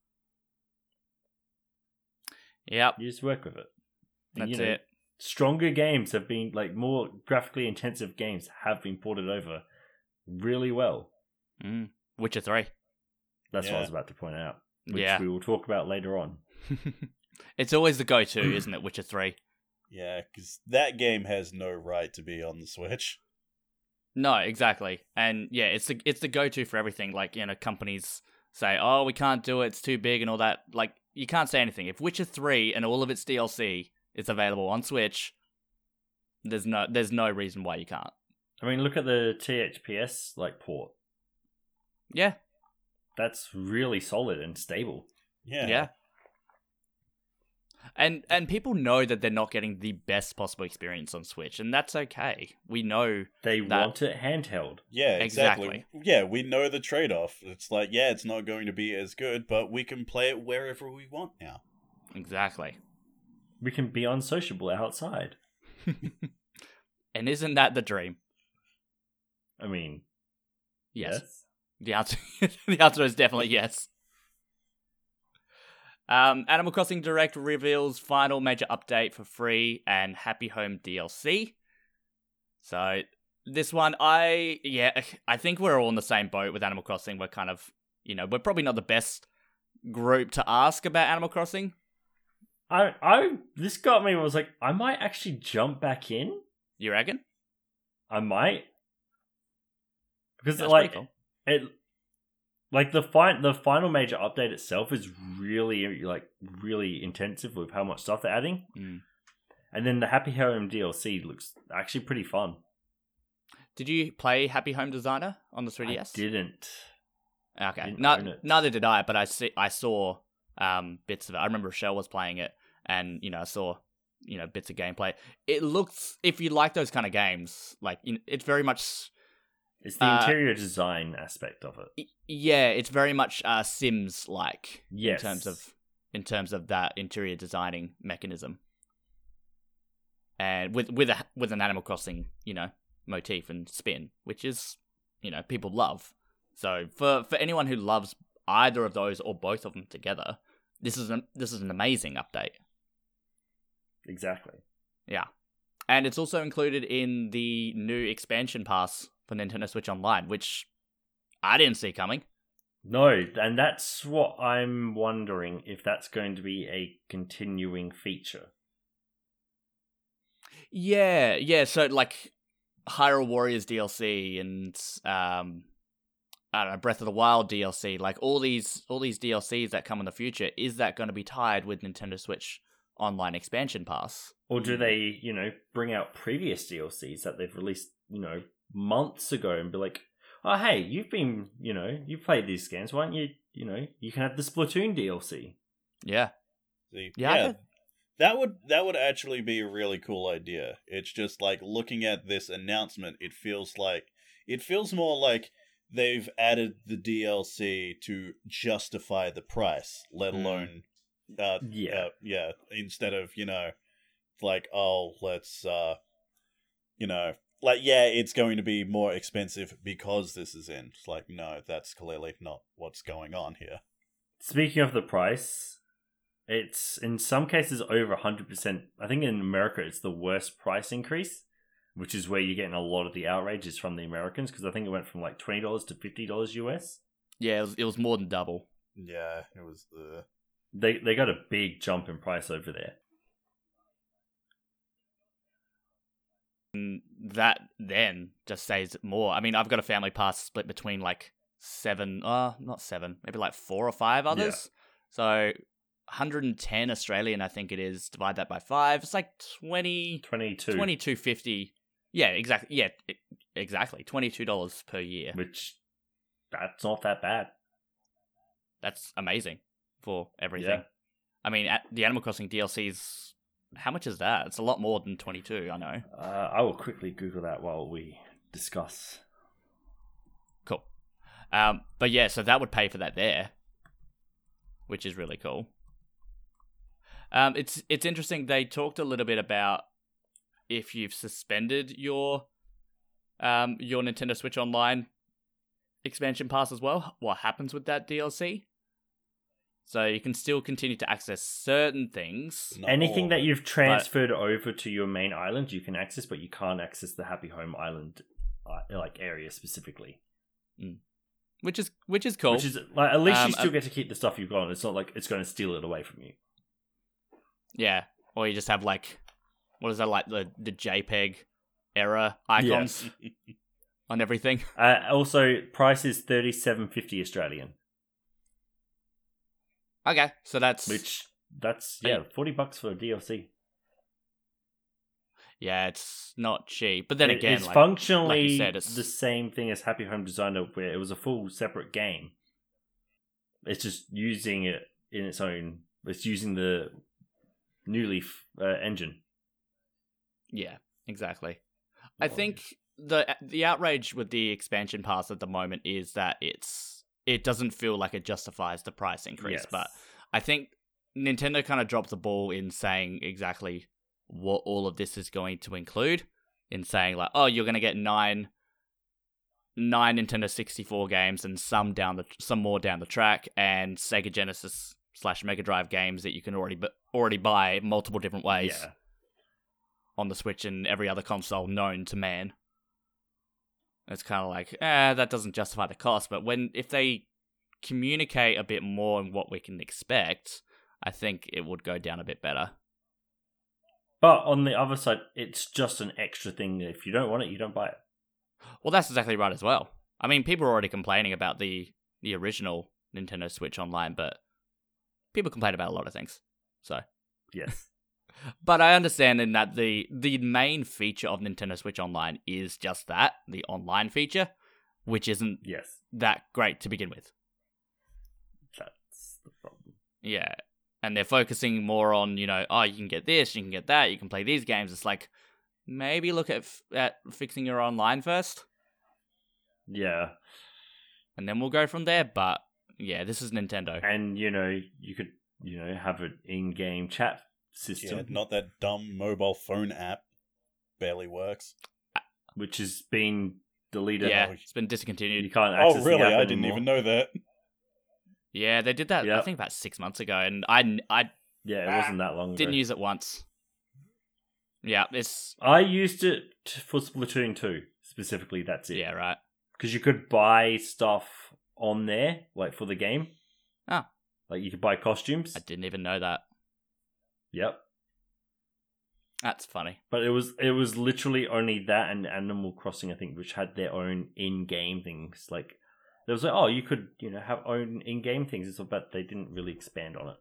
Yep, you just work with it. And, that's you know, it. Stronger games have been like more graphically intensive games have been ported over really well. Mm. Witcher three. That's what I was about to point out, which Yeah, we will talk about later on. *laughs* it's always the go-to, isn't it? Witcher three. Yeah, because that game has no right to be on the Switch. No, exactly, and yeah, it's the it's the go-to for everything. Like you know, companies say, "Oh, we can't do it; it's too big," and all that. Like you can't say anything. If Witcher three and all of its DLC is available on Switch, there's no there's no reason why you can't. I mean, look at the THPS like port. Yeah, That's really solid and stable. Yeah. yeah. And and people know that they're not getting the best possible experience on Switch, and that's okay. We know They That- want it handheld. Yeah, exactly. Exactly. Yeah, we know the trade off. It's like, yeah, it's not going to be as good, but we can play it wherever we want now. exactly. We can be unsociable outside. *laughs* And isn't that the dream? I mean, Yes. yes. The answer, *laughs* the answer is definitely yes. Um, Animal Crossing Direct reveals final major update for free and Happy Home DLC. So this one, I yeah, *laughs* I think we're all in the same boat with Animal Crossing. We're kind of, you know, we're probably not the best group to ask about Animal Crossing. I, I, this got me. I was like, I might actually jump back in. You reckon? I might, because That's like cool. it, like the fi- the final major update itself is really like really intensive with how much stuff they're adding, Mm. and then the Happy Home DLC looks actually pretty fun. Did you play Happy Home Designer on the 3DS? I didn't. Okay. Didn't it. neither did I, but I see I saw um bits of it. I remember Rochelle was playing it and you know, I saw you know bits of gameplay. It looks if you like those kind of games, like it's very much It's the Uh, interior design aspect of it. yeah, it's very much uh Sims like Yes. in terms of in terms of that interior designing mechanism. And with with a with an Animal Crossing, you know, motif and spin, which is you know, people love. So for for anyone who loves either of those or both of them together, this is an this is an amazing update. exactly. Yeah. And it's also included in the new expansion pass for Nintendo Switch Online, which I didn't see coming. No, and that's what I'm wondering if that's going to be a continuing feature. Yeah, yeah. So like Hyrule Warriors DLC and um, I don't know Breath of the Wild DLC, like all these all these DLCs that come in the future, is that going to be tied with Nintendo Switch Online expansion pass? Or do they, you know, bring out previous DLCs that they've released, you know, months ago and be like, oh, hey, you've been, you know, you played these games. Why don't you, you know, you can have the Splatoon DLC. Yeah, See, Yeah, yeah, that would that would actually be a really cool idea. It's just like looking at this announcement, it feels like it feels more like they've added the DLC to justify the price, let Hmm. alone uh Yeah. uh, yeah, instead of, you know, like oh, let's uh you know, like yeah, it's going to be more expensive because this is in. It's like no, that's clearly not what's going on here. Speaking of the price, it's in some cases over 100%. I think in America it's the worst price increase, which is where you're getting a lot of the outrages from the Americans because I think it went from like $20 to $50 US. yeah. It was, it was more than double. Yeah, it was the They they got a big jump in price over there. That then just says more. I mean, I've got a family pass split between like seven, uh, not seven, maybe like four or five others. So 110 Australian, I think it is. Divide that by five. It's like 20, 22 2250. Yeah, exactly. Yeah, exactly. $22 per year. which that's not that bad. That's amazing for everything. Yeah. I mean, at the Animal Crossing DLCs, how much is that? It's a lot more than 22, I know. Uh, I will quickly Google that while we discuss. Cool. Um, but yeah, so that would pay for that there, which is really cool. Um, it's it's interesting. They talked a little bit about if you've suspended your um your Nintendo Switch Online expansion pass as well. What happens with that DLC? So you can still continue to access certain things. Not Anything all that you've transferred over to your main island, you can access, but you can't access the Happy Home Island uh, like area specifically. which is which is cool. Which is like at least Um, you still uh, get to keep the stuff you've got. It's not like it's going to steal it away from you. yeah, or you just have like what is that like the the JPEG error icons *laughs* on everything. Uh, also, price is thirty seven fifty Australian, Okay, so that's which that's yeah forty bucks for a DLC. yeah, it's not cheap. But then It- again, it's like, functionally like said, it's- the same thing as Happy Home Designer, where it was a full separate game. It's just using it in its own. It's using the New Leaf uh, engine. yeah, exactly. I Oh, think the the outrage with the expansion pass at the moment is that it's it doesn't feel like it justifies the price increase. Yes. But I think Nintendo kind of dropped the ball in saying exactly what all of this is going to include. In saying like, oh, you're going to get nine nine Nintendo 64 games and some down the some more down the track, and Sega Genesis slash Mega Drive games that you can already bu- already buy multiple different ways yeah, on the Switch and every other console known to man. It's kind of like, eh, that doesn't justify the cost. But when if they communicate a bit more on what we can expect, I think it would go down a bit better. but on the other side, it's just an extra thing. If you don't want it, you don't buy it. Well, that's exactly right as well. I mean, people are already complaining about the the original Nintendo Switch Online, but people complain about a lot of things. So, Yes, but I understand in that the the main feature of Nintendo Switch Online is just that, the online feature, which isn't yes, that great to begin with. that's the problem. Yeah. And they're focusing more on, you know, oh, you can get this, you can get that, you can play these games. It's like maybe look at f- at fixing your online first, Yeah, and then we'll go from there. But yeah, this is Nintendo. and you know you could you know have an in-game chat system, Yeah, not that dumb mobile phone app. Barely works. which has been deleted. Yeah, Oh, it's been discontinued. You can't access Oh, the really? app I didn't anymore. even know that. Yeah, they did that. I think about six months ago, and I I Yeah, it wasn't that long ago. didn't use it once. Yeah, it's I used it for Splatoon 2 specifically. That's it. yeah right. because you could buy stuff on there, like for the game. Ah. like you could buy costumes. I didn't even know that. Yep, That's funny. but it was it was literally only that and Animal Crossing, I think, which had their own in-game things. Like there was like, oh, you could you know have own in-game things, but they didn't really expand on it.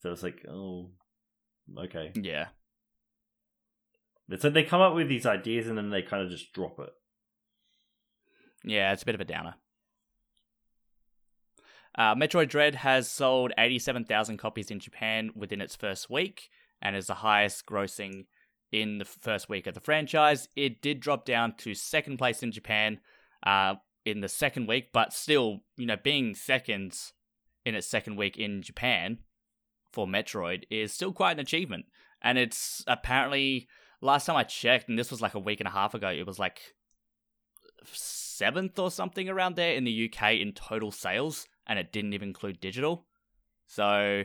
So it's like, oh, okay. Yeah. So they come up with these ideas and then they kind of just drop it. Yeah, it's a bit of a downer. Uh, Metroid Dread has sold 87,000 copies in Japan within its first week and is the highest grossing in the first week of the franchise. It did drop down to second place in Japan uh, in the second week, but still, you know, being second in its second week in Japan for Metroid is still quite an achievement. And it's apparently, last time I checked, and this was like a week and a half ago, it was like seventh or something around there in the UK in total sales, and it didn't even include digital. So,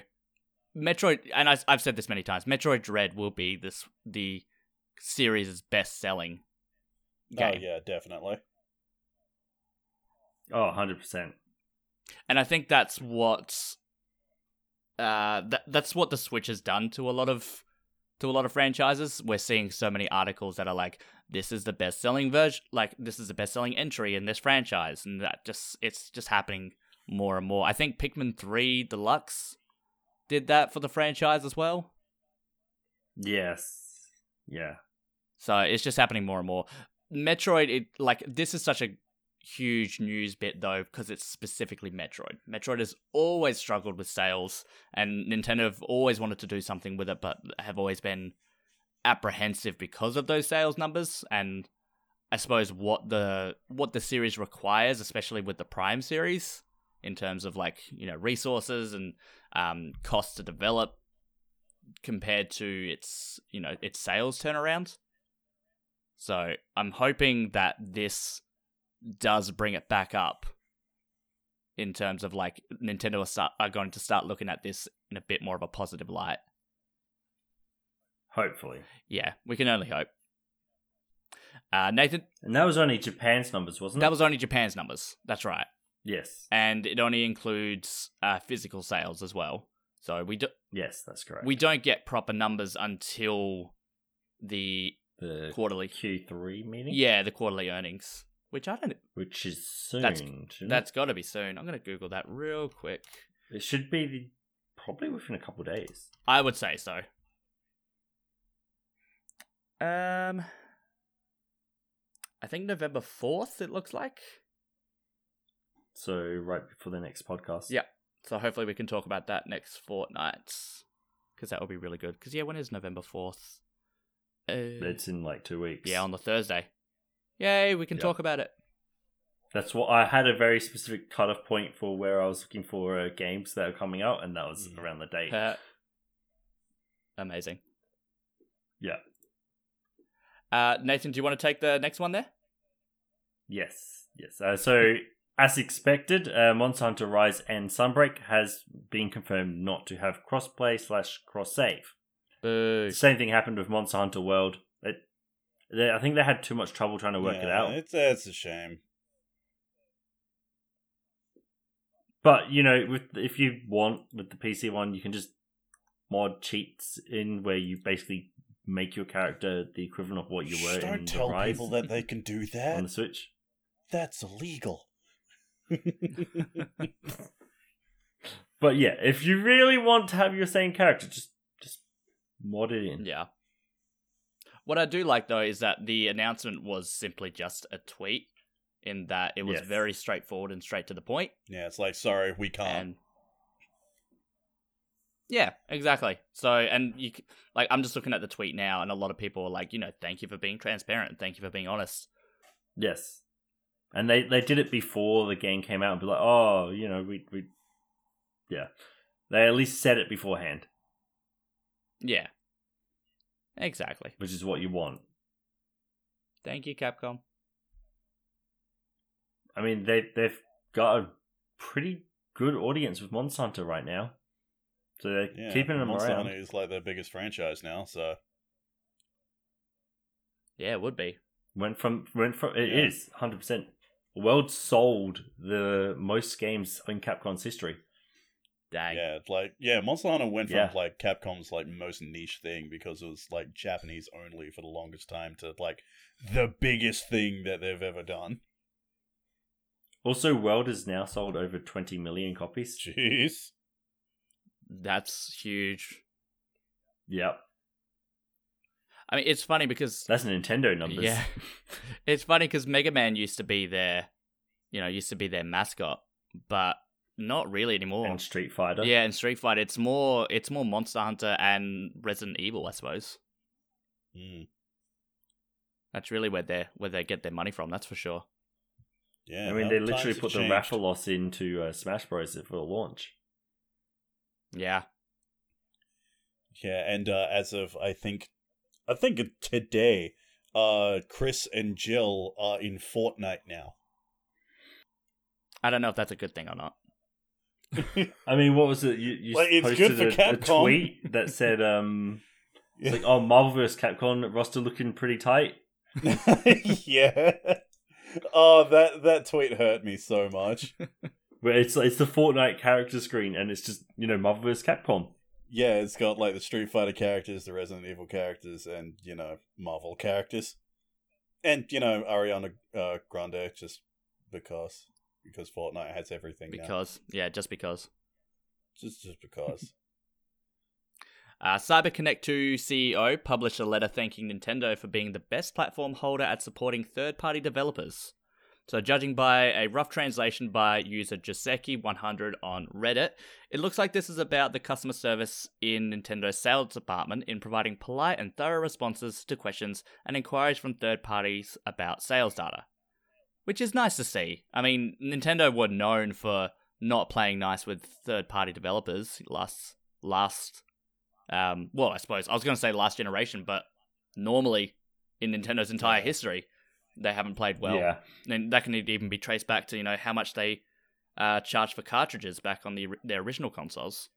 Metroid, and I, I've said this many times, Metroid Dread will be this the series' best selling game. Oh yeah, definitely. Oh, 100%. and I think that's what uh that that's what the Switch has done to a lot of to a lot of franchises. We're seeing so many articles that are like, "This is the best selling version," like this is the best selling entry in this franchise, and that just it's just happening more and more. I think Pikmin Three Deluxe did that for the franchise as well. Yes. Yeah. So it's just happening more and more. Metroid, it like this is such a huge news bit though because it's specifically Metroid. Metroid has always struggled with sales, and Nintendo have always wanted to do something with it, but have always been apprehensive because of those sales numbers and I suppose what the what the series requires, especially with the Prime series, in terms of like you know resources and um, costs to develop compared to its you know its sales turnaround. So I'm hoping that this does bring it back up in terms of like Nintendo are, start, are going to start looking at this in a bit more of a positive light. Hopefully. Yeah, we can only hope. Uh, Nathan, And that was only Japan's numbers, wasn't it? that was only Japan's numbers. That's right, Yes. and it only includes uh, physical sales as well. So we do Yes, that's correct. we don't get proper numbers until the the quarterly. Q3 meeting? Yeah, the quarterly earnings, which I don't. Which is soon. That's- That's got to be soon. I'm gonna Google that real quick. it? should be the, probably within a couple days. I would say so. Um, I think November fourth. It looks like. So right before the next podcast. Yeah. So hopefully we can talk about that next fortnight, because that will be really good. Because yeah, when is November fourth? Uh, It's in like two weeks. yeah, on the Thursday. Yay, we can Yeah. talk about it. That's what I had a very specific cutoff point for where I was looking for uh, games that are coming out, and that was around the date. Uh, amazing. Yeah. Uh, Nathan, do you want to take the next one there? Yes, yes. Uh, so, as expected, uh, Monster Hunter Rise and Sunbreak has been confirmed not to have crossplay slash cross save. Boo. Same thing happened with Monster Hunter World. It, they, I think they had too much trouble trying to work it out. It's it's a shame. But you know, with if you want with the PC one, you can just mod cheats in where you basically make your character the equivalent of what you were Don't tell Rise people that they can do *laughs* that on the Switch. That's illegal. But yeah, if you really want to have your same character, just just mod it in. Yeah. What I do like though is that the announcement was simply just a tweet, in that it was Yes. very straightforward and straight to the point, yeah, it's like sorry, we can't. and yeah, exactly. So, and you like, I'm just looking at the tweet now, and a lot of people are like, you know, thank you for being transparent, thank you for being honest. Yes. And they, they did it before the game came out and be like, oh, you know, we we Yeah. They at least said it beforehand, Yeah, exactly. which is what you want. Thank you, Capcom. I mean they they've got a pretty good audience with Monster Hunter right now. So they're yeah, keeping them Monster around. Hunter is like their biggest franchise now. So Yeah, it would be. Went from went from it Yeah. is hundred percent. World sold the most games in Capcom's history. Dang. yeah, it's like yeah, Monster Hunter went from Yeah. like Capcom's like most niche thing because it was like Japanese only for the longest time to like the biggest thing that they've ever done. Also, World has now sold over twenty million copies. Jeez. That's huge. Yep, I mean, it's funny because that's Nintendo numbers. Yeah, *laughs* it's funny because Mega Man used to be their, you know, used to be their mascot, but not really anymore. and Street Fighter. yeah, in Street Fighter, it's more it's more Monster Hunter and Resident Evil, I suppose. Mm. That's really where they where they get their money from. That's for sure. Yeah, I mean, they literally put the changed. Rathalos into uh, Smash Bros. for the launch. Yeah, Yeah, and uh, as of I think, I think today, uh, Chris and Jill are in Fortnite now. I don't know if that's a good thing or not. I mean, what was it? You, you Well, it's posted good for a, a Capcom. tweet that said, um, *laughs* it's like, "Oh, Marvel vs. Capcom roster looking pretty tight." *laughs* yeah. Oh, that that tweet hurt me so much. Where it's it's the Fortnite character screen, and it's just you know Marvel vs. Capcom. Yeah, it's got like the Street Fighter characters, the Resident Evil characters, and you know Marvel characters, and you know Ariana uh, Grande just because because Fortnite has everything now. Because yeah, just because. Just just because. *laughs* Uh, CyberConnect 2 CEO published a letter thanking Nintendo for being the best platform holder at supporting third party developers. So, judging by a rough translation by user Joseki100 on Reddit, it looks like this is about the customer service in Nintendo's sales department in providing polite and thorough responses to questions and inquiries from third parties about sales data. Which is nice to see. I mean, Nintendo were known for not playing nice with third party developers last last um, well, I suppose I was going to say last generation, but normally in Nintendo's entire history, they haven't played well. yeah. And that can even be traced back to you know how much they uh, charged for cartridges back on the their original consoles.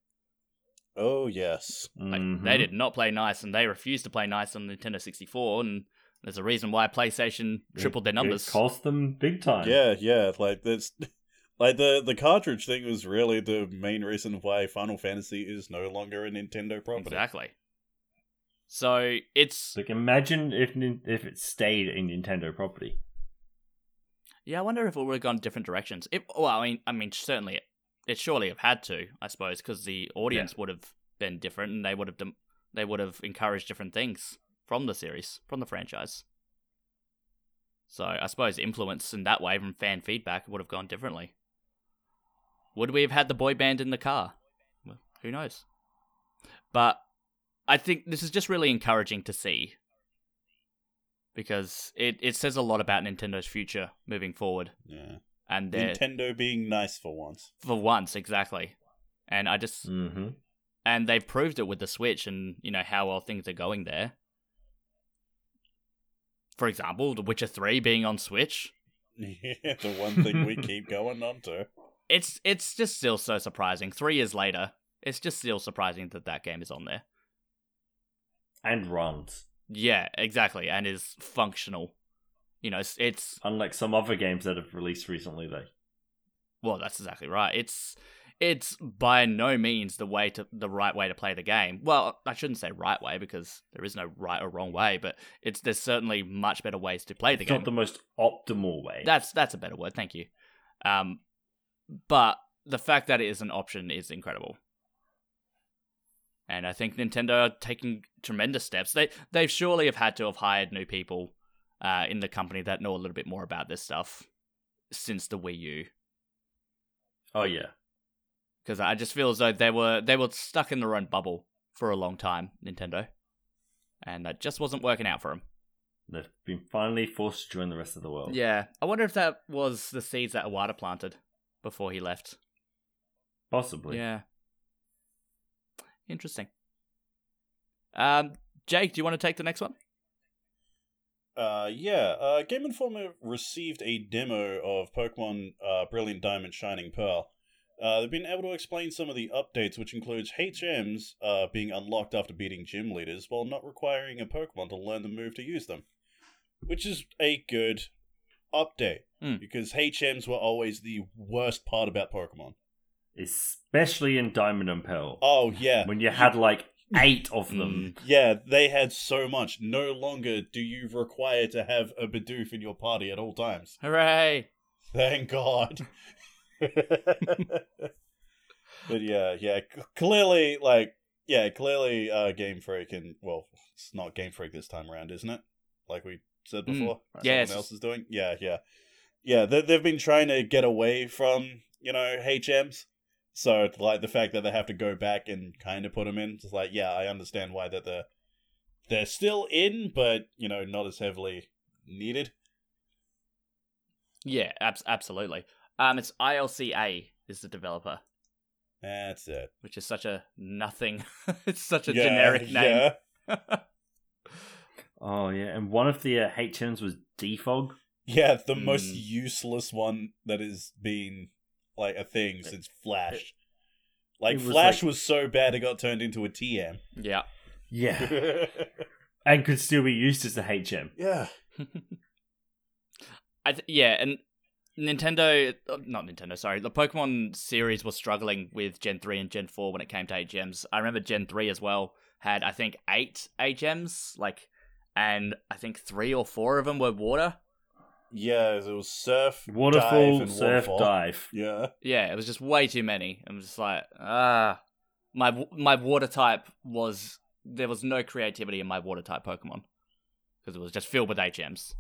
Oh yes. Like, Mhm. They did not play nice, and they refused to play nice on Nintendo 64. And there's a reason why PlayStation tripled their numbers. It cost them big time. Yeah, yeah. Like that's *laughs* like the the cartridge thing was really the main reason why Final Fantasy is no longer a Nintendo property. exactly. So it's Like imagine if if it stayed in Nintendo property. yeah. I wonder if it would have gone different directions. It, well, I mean, I mean, certainly it, it surely have had to, I suppose, because the audience would have been different, and they would have dem- they would have encouraged different things from the series, from the franchise. So I suppose influence in that way from fan feedback would have gone differently. Would we have had the boy band in the car? Well, who knows? But I think this is just really encouraging to see because it, it says a lot about Nintendo's future moving forward, Yeah. and Nintendo being nice for once. for once exactly. And I just Mm-hmm. and they've proved it with the Switch and you know how well things are going there. For example, The Witcher Three being on Switch, *laughs* Yeah, the one thing we keep *laughs* going on to. it's it's just still so surprising. Three years later, it's just still surprising that that game is on there. And runs. Yeah, exactly, and is functional. You know, it's, it's Unlike some other games that have released recently, though. well, that's exactly right. It's it's by no means the way to the right way to play the game. Well, I shouldn't say right way because there is no right or wrong way, but it's there's certainly much better ways to play the It's game. not the most optimal way. That's that's a better word. Thank you. Um, but the fact that it is an option is incredible, and I think Nintendo are taking tremendous steps. They they surely have had to have hired new people uh, in the company that know a little bit more about this stuff since the Wii U. oh yeah. Because I just feel as though they were they were stuck in their own bubble for a long time, Nintendo, and that just wasn't working out for them. They've been finally forced to join the rest of the world. Yeah, I wonder if that was the seeds that Iwata planted before he left. Possibly. Yeah. Interesting. Um, Jake, do you want to take the next one? Uh, yeah. Uh, Game Informer received a demo of Pokemon uh, Brilliant Diamond Shining Pearl. Uh, they've been able to explain some of the updates, which includes HMs uh, being unlocked after beating gym leaders, while not requiring a Pokemon to learn the move to use them, which is a good update Hmm. because HMs were always the worst part about Pokemon. Especially in Diamond and Pearl. Oh yeah, When you had like eight of them. Mm, Yeah, they had so much. No longer do you require to have a Bidoof in your party at all times. hooray! Thank God. *laughs* but yeah, yeah, clearly, like, yeah, clearly, uh, Game Freak and well, it's not Game Freak this time around, isn't it? Like we said Mm, before, yeah, someone else is doing. Yeah, yeah, yeah. They, they've been trying to get away from you know HMs. So like the fact that they have to go back and kind of put them in, it's like yeah, I understand why that they're they're still in, but you know not as heavily needed. Yeah, abs- absolutely. Um, it's ILCA is the developer, That's it. which is such a nothing. *laughs* it's such a Yeah, generic name. Yeah. *laughs* Oh yeah, and one of the uh, HMs was Defog. Yeah, the most Hmm. useless one that has been like a thing since Flash. Like was Flash like- was so bad it got turned into a TM. yeah. Yeah, *laughs* and could still be used as a HM. yeah. *laughs* I th- yeah, and Nintendo, uh, not Nintendo, sorry, the Pokemon series was struggling with Gen 3 and Gen 4 when it came to HMs. I remember Gen 3 as well had, I think, eight HMs, like, and I think three or four of them were water. Yeah, it was surf, Waterfall, dive, and surf, waterfall. dive. Yeah. Yeah, it was just way too many. I'm just like, ah, my my water type was there was no creativity in my water type Pokemon because it was just filled with HMs.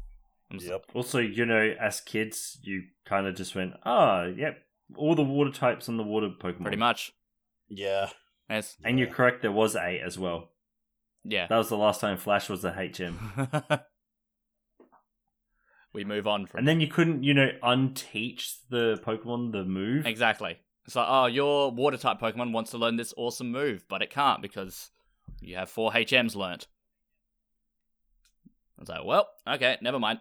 I'm just Yep. Also, you know, as kids, you kind of just went, ah, yep, all the water types on the water Pokemon. pretty much. Yeah. Yes. And you're correct, there was eight as well. Yeah. That was the last time Flash was a HM. *laughs* we move on from. And then you couldn't, you know, unteach the Pokemon the move. Exactly. It's like, oh, your water type Pokemon wants to learn this awesome move, but it can't because you have four HMs learnt. I was like, well, okay, never mind.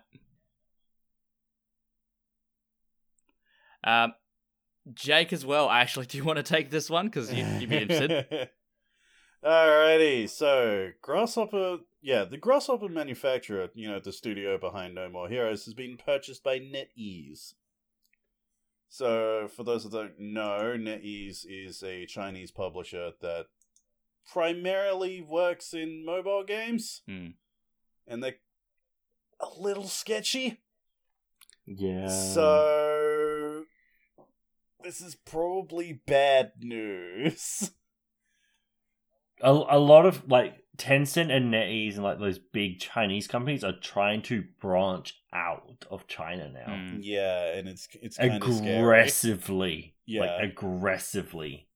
Um, Jake as well. Actually, *laughs* do you want to take this one because you've been him, *laughs* Alrighty, so Grasshopper yeah, the Grasshopper manufacturer, you know, the studio behind No More Heroes, has been purchased by NetEase. So, for those that don't know, NetEase is a Chinese publisher that primarily works in mobile games, Hmm. and they're a little sketchy. Yeah. So, this is probably bad news. a, a lot of like Tencent and NetEase and like those big Chinese companies are trying to branch out of China now. Hmm. Yeah, and it's it's kind scary. aggressively. Yeah. Like aggressively.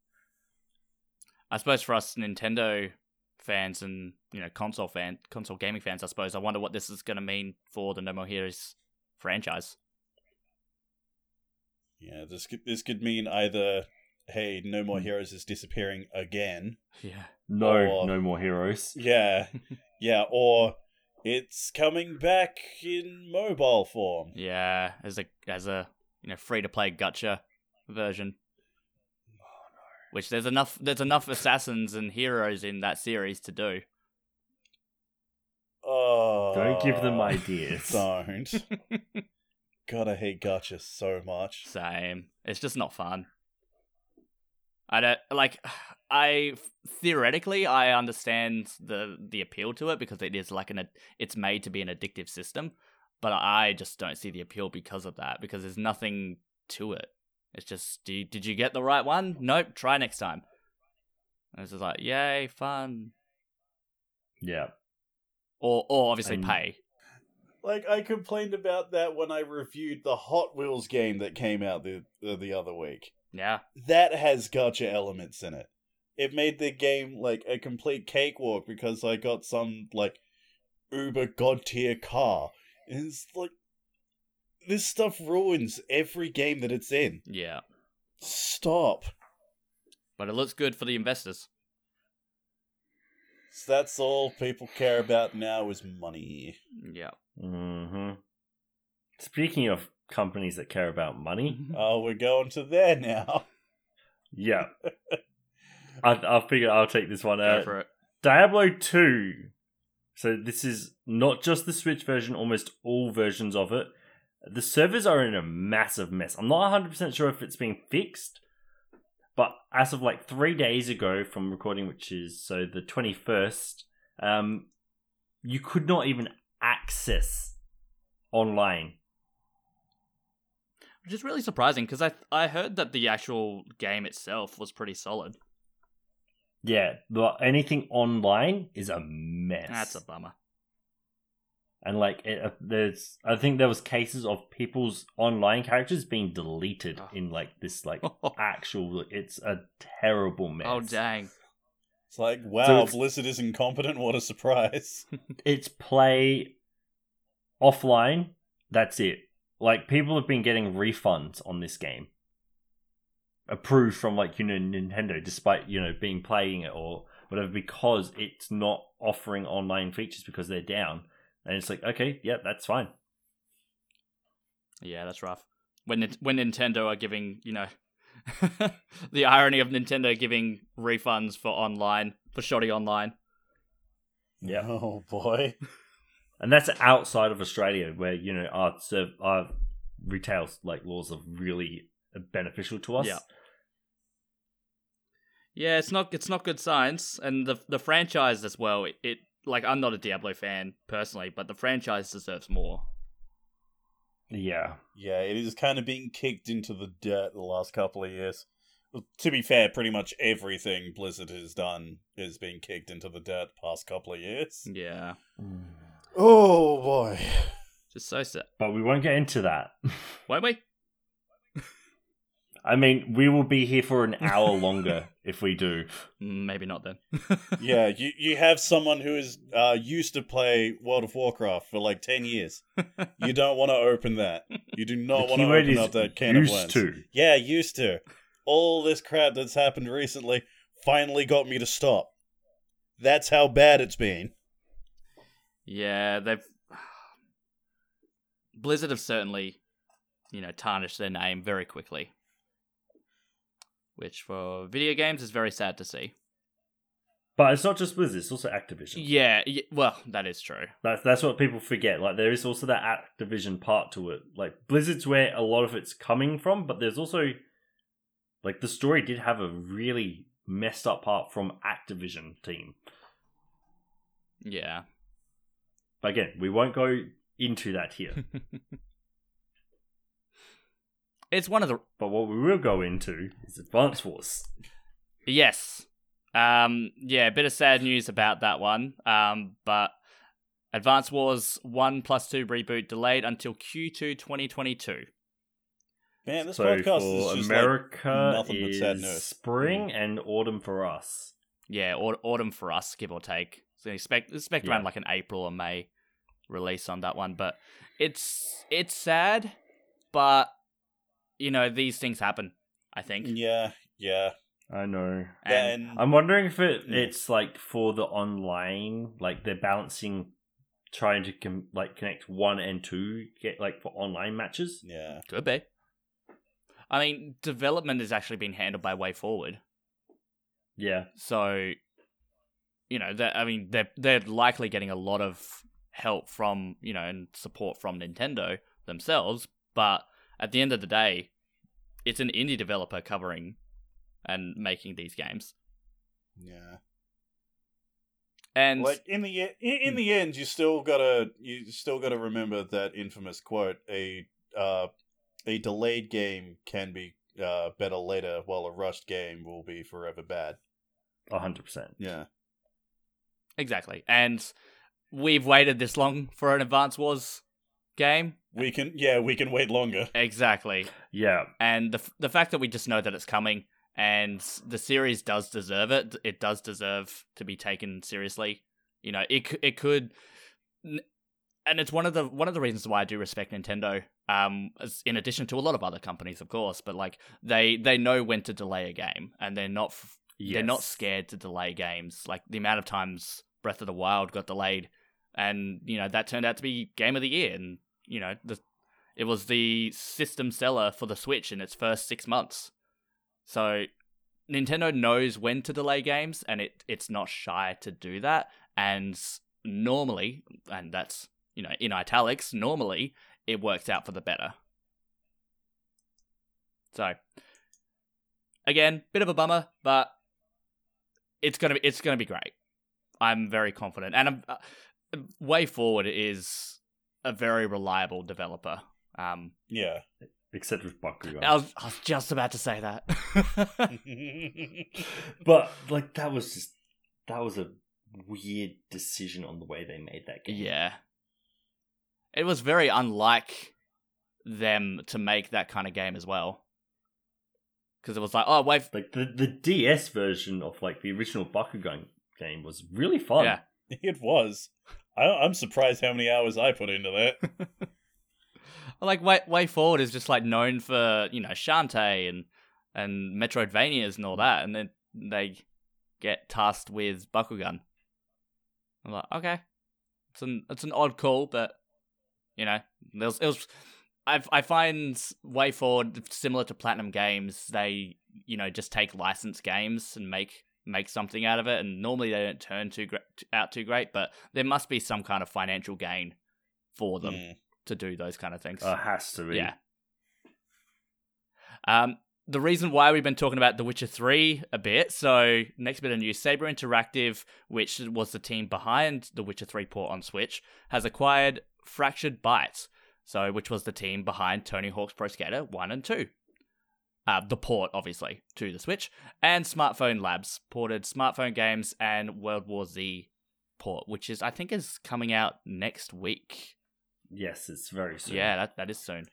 I suppose for us Nintendo fans and you know console fan console gaming fans, I suppose I wonder what this is going to mean for the No More Heroes franchise. Yeah, this could this could mean either hey, No Hmm. More Heroes is disappearing again. Yeah. No, Or- no more heroes. *laughs* Yeah. yeah, or it's coming back in mobile form. Yeah, as a as a you know free to play gacha version. Which there's enough there's enough assassins and heroes in that series to do. Oh. Don't give them ideas. *laughs* Don't. *laughs* God, I hate gacha so much. Same. It's just not fun. I don't like. *sighs* I theoretically I understand the the appeal to it because it is like an it's made to be an addictive system, but I just don't see the appeal because of that because there's nothing to it. It's just do you, did you get the right one? Nope. Try next time. And it's just like yay fun, Yeah. or or obviously And- pay. Like I complained about that when I reviewed the Hot Wheels game that came out the, the other week. Yeah. that has gacha elements in it. It made the game like a complete cakewalk because I got some like uber god tier car. And it's like this stuff ruins every game that it's in. Yeah. Stop. But it looks good for the investors. So that's all people care about now is money. Yeah. Mm-hmm. Speaking of companies that care about money, *laughs* Oh, we're going to there now. *laughs* yeah. *laughs* I, I'll figure I'll take this one Go out. for it. Diablo 2. So this is not just the Switch version, almost all versions of it. The servers are in a massive mess. I'm not 100% sure if it's being fixed, but as of like three days ago from recording, which is so the 21st, um, you could not even access online. Which is really surprising because I I heard that the actual game itself was pretty solid. Yeah, but anything online is a mess. That's a bummer. and like it, uh, there's i think there was cases of people's online characters being deleted Oh. in like this like *laughs* actual it's a terrible mess Oh dang! It's like, wow, it's- Blizzard is incompetent. What a surprise. *laughs* it's play offline that's it like people have been getting refunds on this game approved from like you know nintendo despite you know being playing it or whatever because it's not offering online features because they're down and it's like okay yeah that's fine Yeah, that's rough. When when Nintendo are giving you know *laughs* the irony of Nintendo giving refunds for online for shoddy online. Yeah. *laughs* Oh boy. *laughs* and that's outside of Australia, where you know our serv- our retail like laws are really beneficial to us. Yeah. Yeah, it's not it's not good science, and the the franchise as well. It, it like I'm not a Diablo fan personally, but the franchise deserves more. yeah, Yeah, it is kind of being kicked into the dirt the last couple of years. Well, to be fair, pretty much everything Blizzard has done is being kicked into the dirt the past couple of years. Yeah, mm. Oh boy. just so sad. but we won't get into that. *laughs* Won't we? I mean, we will be here for an hour longer *laughs* if we do. Mm, Maybe not then. *laughs* Yeah, you, you have someone who is uh, used to play World of Warcraft for like 10 years. You don't want to open that. You do not want to open is up that can of used worms. to. Yeah, used to. All this crap that's happened recently finally got me to stop. That's how bad it's been. Yeah, they've *sighs* Blizzard have certainly you know, tarnished their name very quickly. Which for video games is very sad to see. But it's not just Blizzard; it's also Activision. Yeah, y- well, that is true. That's that's what people forget. Like there is also that Activision part to it. Like Blizzard's where a lot of it's coming from, but there's also like the story did have a really messed up part from Activision team. Yeah. But again, we won't go into that here. *laughs* It's one of the but what we will go into is Advance Wars. Yes. Um, yeah, a bit of sad news about that one. Um, but Advance Wars 1 plus 2 reboot delayed until Q2 2022. Man, this so podcast for is just like America nothing but sad is news. spring and autumn for us. Yeah, au- autumn for us, give or take. So expect expect Yeah. around like an April or May release on that one. But it's it's sad, but you know these things happen. I think. yeah, yeah. I know. And And I'm wondering if it, Mm. it's like for the online, like they're balancing, trying to com- like connect one and two, get like for online matches. yeah, could be. I mean, development has actually been handled by WayForward. Yeah, So, you know, that I mean, they're they're likely getting a lot of help from you know and support from Nintendo themselves. But at the end of the day, it's an indie developer covering and making these games. yeah. And like in the in, in the end, you still gotta you still gotta remember that infamous quote: a uh, a delayed game can be uh, better later, while a rushed game will be forever bad. hundred percent. Yeah, exactly, and we've waited this long for an Advance Wars game. we can. Yeah, we can wait longer. Exactly. Yeah, and the f- the fact that we just know that it's coming and the series does deserve it it does deserve to be taken seriously you know it it could and it's one of the one of the reasons why I do respect Nintendo um in addition to a lot of other companies of course but like they they know when to delay a game and they're not f- they're not scared to delay games. Like the amount of times Breath of the Wild got delayed and you know that turned out to be game of the year and you know the it was the system seller for the Switch in its first 6 months. So Nintendo knows when to delay games and it it's not shy to do that and normally and that's you know in italics normally it works out for the better. So again, bit of a bummer, but it's going to be it's going to be great. I'm very confident and I'm, uh, WayForward is a very reliable developer. Um, Yeah. except with Bakugan. I was, I was just about to say that. *laughs* but like that was just that was a weird decision on the way they made that game. Yeah. It was very unlike them to make that kind of game as well. Because it was like, oh, wait. Like the the DS version of like the original Bakugan game was really fun. Yeah. *laughs* It was. I, I'm surprised how many hours I put into that. *laughs* like, Way, WayForward is just like known for, you know, Shantae and, and Metroidvanias and all that. And then they get tasked with Bakugan. I'm like, okay. It's an, it's an odd call, but, you know, there was, it was. I I find WayForward similar to Platinum Games. They you know just take licensed games and make make something out of it, and normally they don't turn too great out too great. But there must be some kind of financial gain for them Mm. to do those kind of things. Uh, has to be. yeah. Um, the reason why we've been talking about The Witcher 3 a bit, so next bit of news Saber Interactive, which was the team behind The Witcher 3 port on Switch, has acquired Fractured Bytes, so which was the team behind Tony Hawk's Pro Skater 1 and 2. Uh, the port, obviously, to the Switch, and Smartphone Labs ported smartphone games and World War Z port, which is I think is coming out next week. Yes, it's very soon. Yeah, that, that is soon.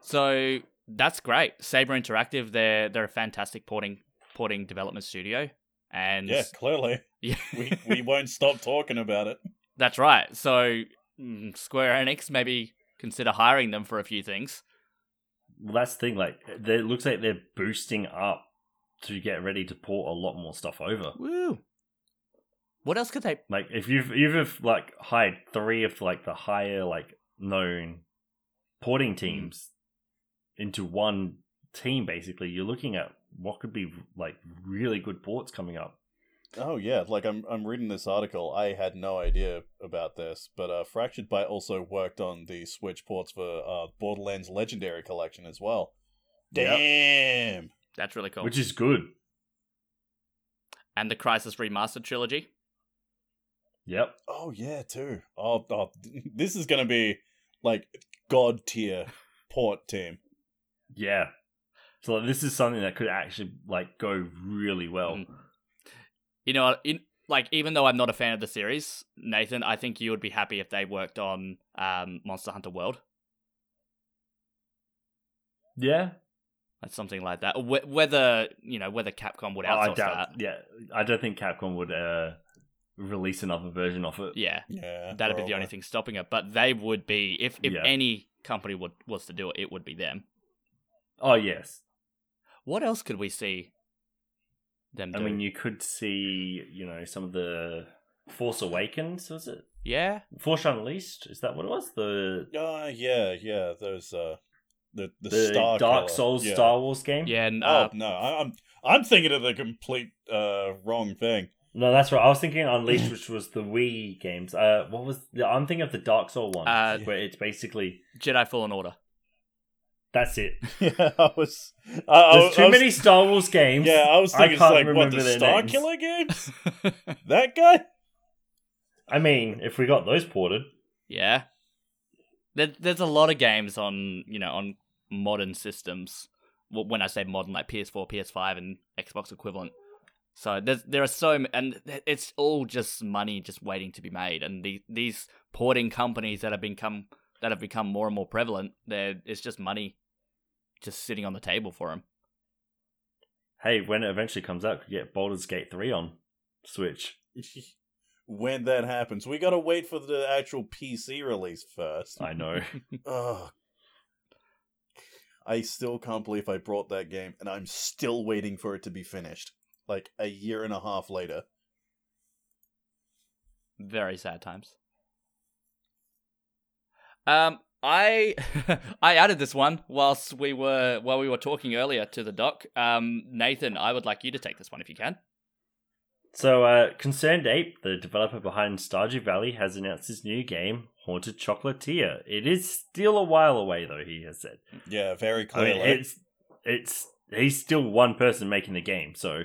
So that's great. Saber Interactive, they're they're a fantastic porting porting development studio, and Yeah, clearly. yeah, *laughs* We, we won't stop talking about it. that's right. So mm, Square Enix maybe consider hiring them for a few things. Well, that's the thing. Like, it looks like they're boosting up to get ready to port a lot more stuff over. Woo! What else could they? Like, if you've you've like hired three of like the higher like known porting hmm. teams, into one team. Basically, you're looking at what could be like really good ports coming up. Oh yeah, like I'm I'm reading this article. I had no idea about this, but uh, Fractured Byte also worked on the Switch ports for uh, Borderlands Legendary Collection as well. Yep. Damn. That's really cool. which is good. and the Crysis Remastered trilogy. Yep. Oh yeah, too. Oh, oh *laughs* this is gonna be like god tier *laughs* port team. Yeah. So this is something that could actually like go really well. Mm. You know, in, like even though I'm not a fan of the series, Nathan, I think you would be happy if they worked on um, Monster Hunter World, Yeah. like something like that. Whether you know whether Capcom would Oh, I doubt. that. Yeah, I don't think Capcom would uh, release another version of it. Yeah, Yeah, that'd be the probably. only thing stopping it. But they would be if if Yeah. any company would was to do it, it would be them. Oh yes. What else could we see them I do? mean, you could see, you know, some of the Force Awakens. Was it yeah, Force Unleashed? Is that what it was? The Uh yeah, yeah. Those uh, the the, the Star Dark Killer. Souls yeah. Star Wars game. yeah, and, Oh uh, no, I, I'm I'm thinking of the complete uh wrong thing. No, that's right. I was thinking Unleashed, which was the Wii games. Uh, what was the? I'm thinking of the Dark Soul one, Uh, where it's basically Jedi Fallen Order. That's it. *laughs* Yeah, I was. I, I, There's was- too I was- many Star Wars games. Yeah, I was I thinking it's can't like what the Star names. Killer games. *laughs* that guy. I mean, if we got those ported, Yeah. There, there's a lot of games on, you know, on modern systems. When I say modern, like PS4, PS5, and Xbox equivalent. So there's there are so and it's all just money just waiting to be made. And the, these porting companies that have become that have become more and more prevalent, there it's just money just sitting on the table for them. hey, when it eventually comes out, could get Baldur's Gate three on Switch. *laughs* when that happens, we gotta wait for the actual PC release first. I know. *laughs* Ugh. I still can't believe I brought that game, and I'm still waiting for it to be finished. Like a year and a half later. Very sad times. Um, I *laughs* I added this one whilst we were while we were talking earlier to the doc. Um, Nathan, I would like you to take this one if you can. So, uh, ConcernedApe, the developer behind Stardew Valley, has announced his new game, Haunted Chocolatier. It is still a while away, though. He has said. Yeah, very I clearly. mean, it's it's he's still one person making the game, so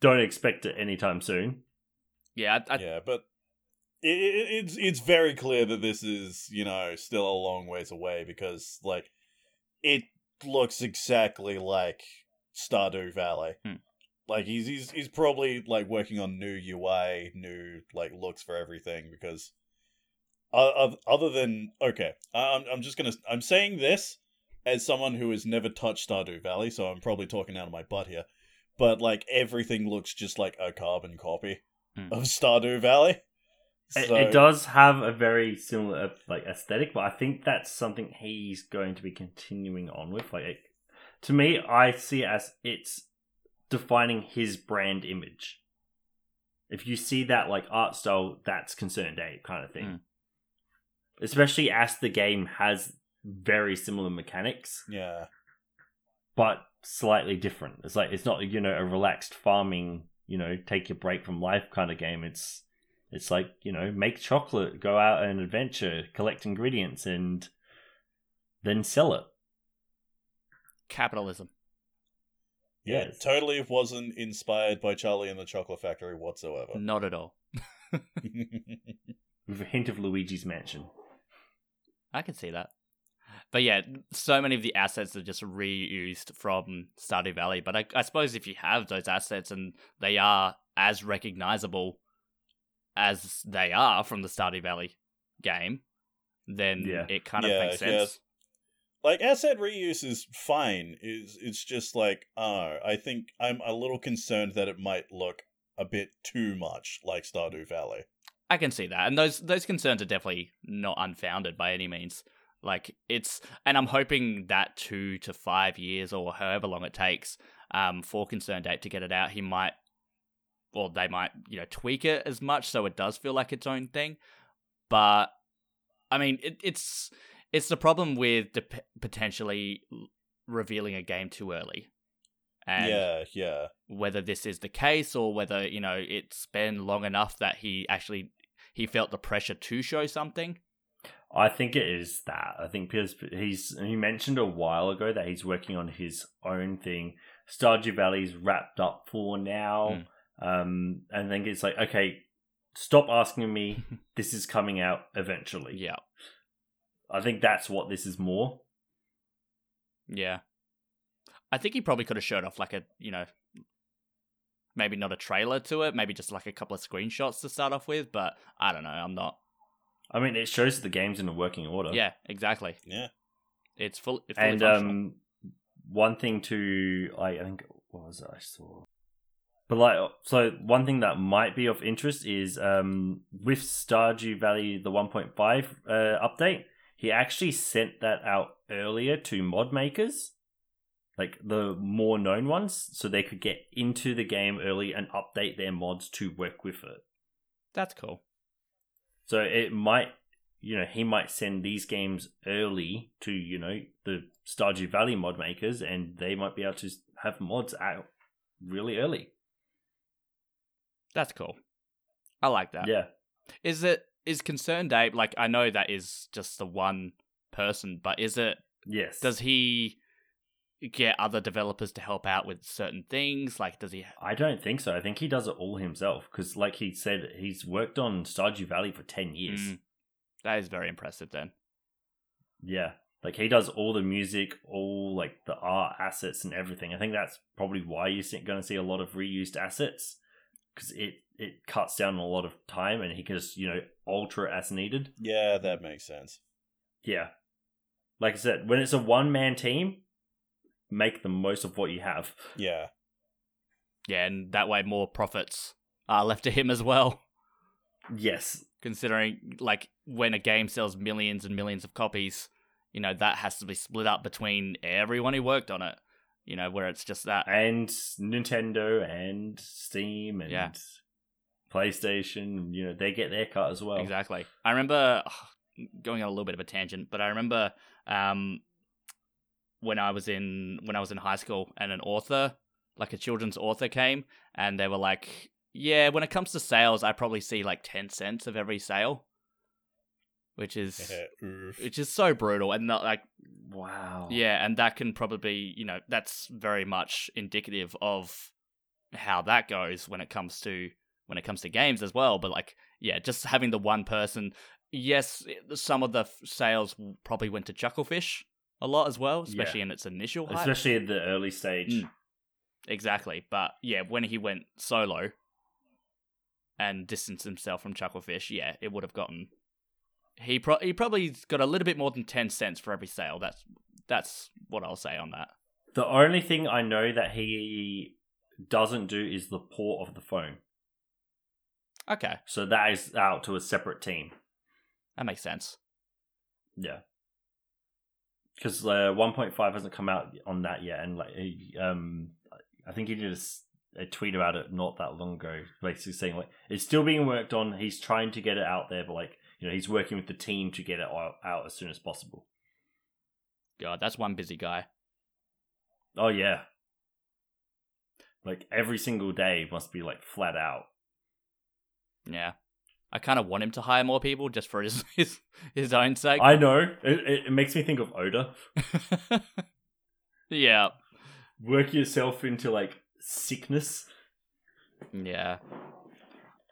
don't expect it anytime soon. Yeah, I, I, yeah, but it, it, it's it's very clear that this is you know still a long ways away because like it looks exactly like Stardew Valley. Hmm. Like he's he's he's probably like working on new UI, new like looks for everything because uh, other than okay, I'm I'm just gonna I'm saying this as someone who has never touched Stardew Valley, so I'm probably talking out of my butt here. But like everything looks just like a carbon copy Hmm. of Stardew Valley. It, So- it does have a very similar uh, like aesthetic, but I think that's something he's going to be continuing on with. Like, it, to me, I see it as it's defining his brand image. If you see that like art style, that's ConcernedApe kind of thing. Mm. Especially as the game has very similar mechanics, Yeah. but slightly different. It's like it's not you know a relaxed farming, you know, take your break from life kind of game. It's it's like you know make chocolate, go out and adventure, collect ingredients, and then sell it. capitalism. Yeah, Yes. totally wasn't inspired by Charlie and the Chocolate Factory whatsoever. Not at all. *laughs* with a hint of Luigi's Mansion. I can see that. But yeah, so many of the assets are just reused from Stardew Valley. But I, I suppose if you have those assets and they are as recognizable as they are from the Stardew Valley game, then Yeah. it kind of Yeah, makes yeah. sense. like asset reuse is fine. Is it's just like oh, I think I'm a little concerned that it might look a bit too much like Stardew Valley. I can see that, and those those concerns are definitely not unfounded by any means. Like it's, and I'm hoping that two to five years or however long it takes um, for ConcernedApe to get it out, he might, or they might, you know, tweak it as much so it does feel like its own thing. But I mean, it, it's it's the problem with dep potentially revealing a game too early. And yeah, yeah. whether this is the case or whether, you know, it's been long enough that he actually he felt the pressure to show something. I think it is that. I think because he's he mentioned a while ago that he's working on his own thing. Stardew Valley's wrapped up for now. Hmm. Um, and then it's like, okay, stop asking me. *laughs* this is coming out eventually. Yeah. I think that's what this is more. Yeah. I think he probably could have showed off like a, you know, maybe not a trailer to it, maybe just like a couple of screenshots to start off with, but I don't know, I'm not. I mean, it shows the game's in a working order. Yeah, exactly. Yeah. It's full it's fully and functional. um, one thing to I, I think what was it I saw, but like so one thing that might be of interest is um with Stardew Valley the 1.5 uh, update, he actually sent that out earlier to mod makers, like the more known ones, so they could get into the game early and update their mods to work with it. That's cool. So it might, you know, he might send these games early to, you know, the Stardew Valley mod makers, and they might be able to have mods out really early. That's cool. I like that. Yeah. Is it is ConcernedApe like I know that is just the one person, but is it Yes. does he get other developers to help out with certain things? Like does he I don't think so. I think he does it all himself because, like he said, he's worked on Stardew Valley for 10 years. Mm. That is very impressive then. Yeah. Like he does all the music, all like the art assets and everything. I think that's probably why you're going to see a lot of reused assets because it it cuts down a lot of time and he can just you know alter it as needed. Yeah, that makes sense. Yeah. Like I said, when it's a one man team, make the most of what you have. Yeah. Yeah, and that way more profits are left to him as well. Yes. Considering like when a game sells millions and millions of copies, you know, that has to be split up between everyone who worked on it. You know, where it's just that And Nintendo and Steam and Yeah. PlayStation, you know, they get their cut as well. Exactly. I remember going on a little bit of a tangent, but I remember um, when I was in when I was in high school and an author, like a children's author, came and they were like, "Yeah, when it comes to sales, I probably see like ten cents of every sale," which is *laughs* which is so brutal and not like Wow. yeah, and that can probably you know that's very much indicative of how that goes when it comes to when it comes to games as well. But like, yeah, just having the one person. Yes, some of the f- sales probably went to Chucklefish a lot as well, especially in its initial hype. Especially at the early stage. Mm. Exactly, but yeah, when he went solo and distanced himself from Chucklefish, yeah, it would have gotten. He pro- he probably's got a little bit more than ten cents for every sale. That's that's what I'll say on that. The only thing I know that he doesn't do is the port of the phone. Okay, So that is out to a separate team. that makes sense. Yeah. Because uh, 1.5 hasn't come out on that yet, and like, um, I think he did a tweet about it not that long ago, basically saying like it's still being worked on. He's trying to get it out there, but like you know, he's working with the team to get it out, out as soon as possible. God, that's one busy guy. Oh yeah, like every single day must be like flat out. Yeah, I kind of want him to hire more people just for his *laughs* his, his own sake. I know it, it, makes me think of Oda. *laughs* yeah, Work yourself into like sickness. yeah.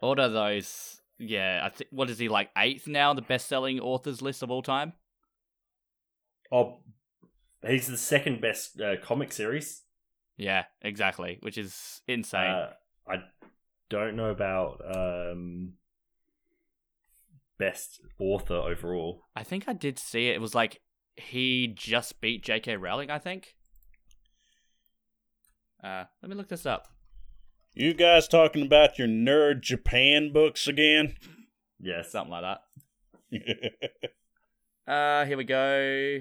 Order those. Yeah, I think. What is he like eighth now? The best-selling authors list of all time. Oh, he's the second best uh, comic series. Yeah, exactly. Which is insane. Uh, I don't know about um, best author overall. I think I did see it. It was like he just beat J.K. Rowling. I think. Uh, let me look this up. You guys talking about your nerd Japan books again? Yeah, Something like that. *laughs* Uh, here we go.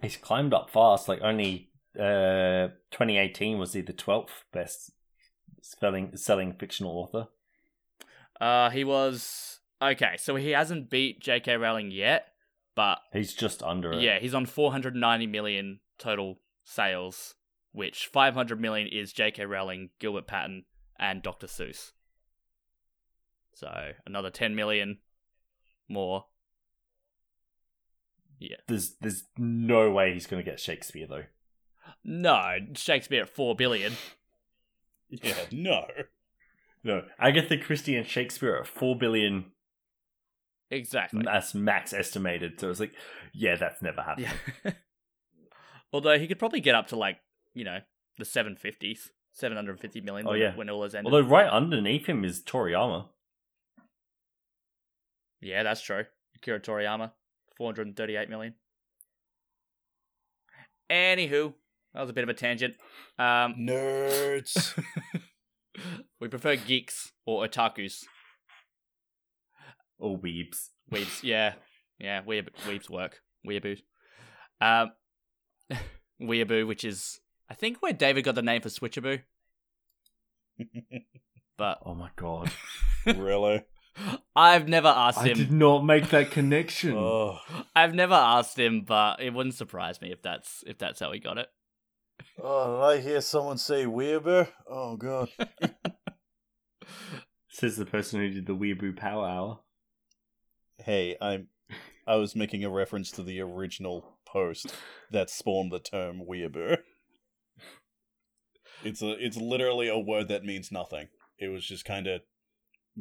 He's climbed up fast. Like only uh, 2018 was he the 12th best spelling selling fictional author. Uh, he was okay. So he hasn't beat J.K. Rowling yet, but He's just under it. yeah, he's on 490 million total sales, which 500 million is J.K. Rowling, Gilbert Patten, and Dr. Seuss. So another 10 million more. Yeah. There's there's no way he's gonna get Shakespeare though. No, Shakespeare at 4 billion. *laughs* Yeah, no. No, Agatha Christie and Shakespeare at four billion. Exactly. That's max estimated. So it's like, yeah, that's never happening. Yeah. *laughs* Although he could probably get up to like, you know, the 750s, 750 million Oh, when, yeah. when all is ended. Although right underneath him is Toriyama. yeah, that's true. Akira Toriyama, 438 million. Anywho, that was a bit of a tangent. Um, Nerds. *laughs* we prefer geeks or otakus. Or weebs. Weebs, *laughs* yeah. Yeah, weeb, weebs work. Weeaboo. Um, *laughs* Weeaboo, which is, I think, where David got the name for Switchaboo. *laughs* But Oh my god. *laughs* really? I've never asked I him. did not make that connection. Oh, I've never asked him, but it wouldn't surprise me if that's if that's how he got it. oh, did I hear someone say Weeaboo? Oh god. *laughs* Says the person who did the Weeaboo Power Hour. Hey, I'm. I was making a reference to the original post that spawned the term Weeaboo. It's a. It's literally a word that means nothing. It was just kind of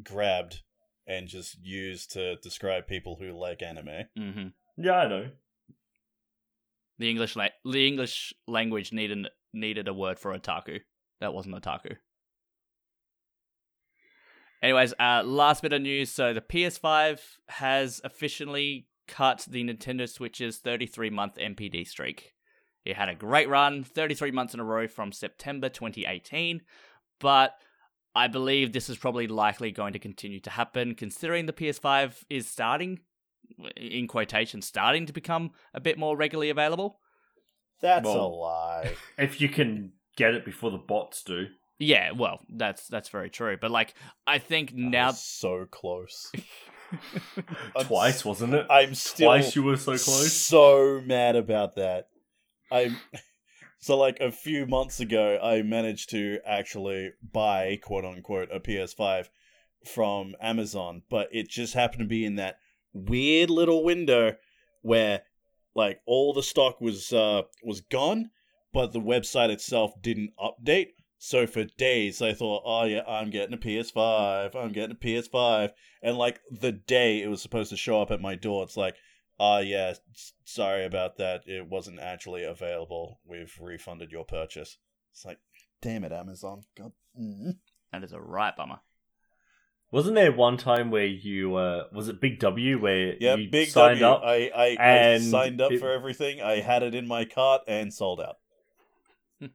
grabbed and just used to describe people who like anime. hmm Yeah, I know. The English la- the English language needed needed a word for otaku. That wasn't otaku. Anyways, uh, last bit of news. So the PS5 has officially cut the Nintendo Switch's 33 month NPD streak. It had a great run, 33 months in a row from September 2018, but I believe this is probably likely going to continue to happen considering the PS5 is starting, in quotation, starting to become a bit more regularly available. That's a Well- lie. *laughs* If you can get it before the bots do. Yeah, well, that's that's very true. But like, I think I now, was so close. *laughs* Twice, wasn't it? I'm still Twice you were so close. So mad about that. I'm *laughs* so like a few months ago, I managed to actually buy quote unquote a PS5 from Amazon, but it just happened to be in that weird little window where like all the stock was uh was gone, but the website itself didn't update. So for days I thought, oh yeah, I'm getting a PS5, I'm getting a PS5, and like the day it was supposed to show up at my door, it's like, ah yeah, sorry about that, it wasn't actually available. We've refunded your purchase. It's like, damn it, Amazon. God. Mm. that is a right bummer. Wasn't there one time where you uh was it Big W where Yeah, you big signed W. up? I, I, I signed up it- for everything. I had it in my cart and sold out. *laughs*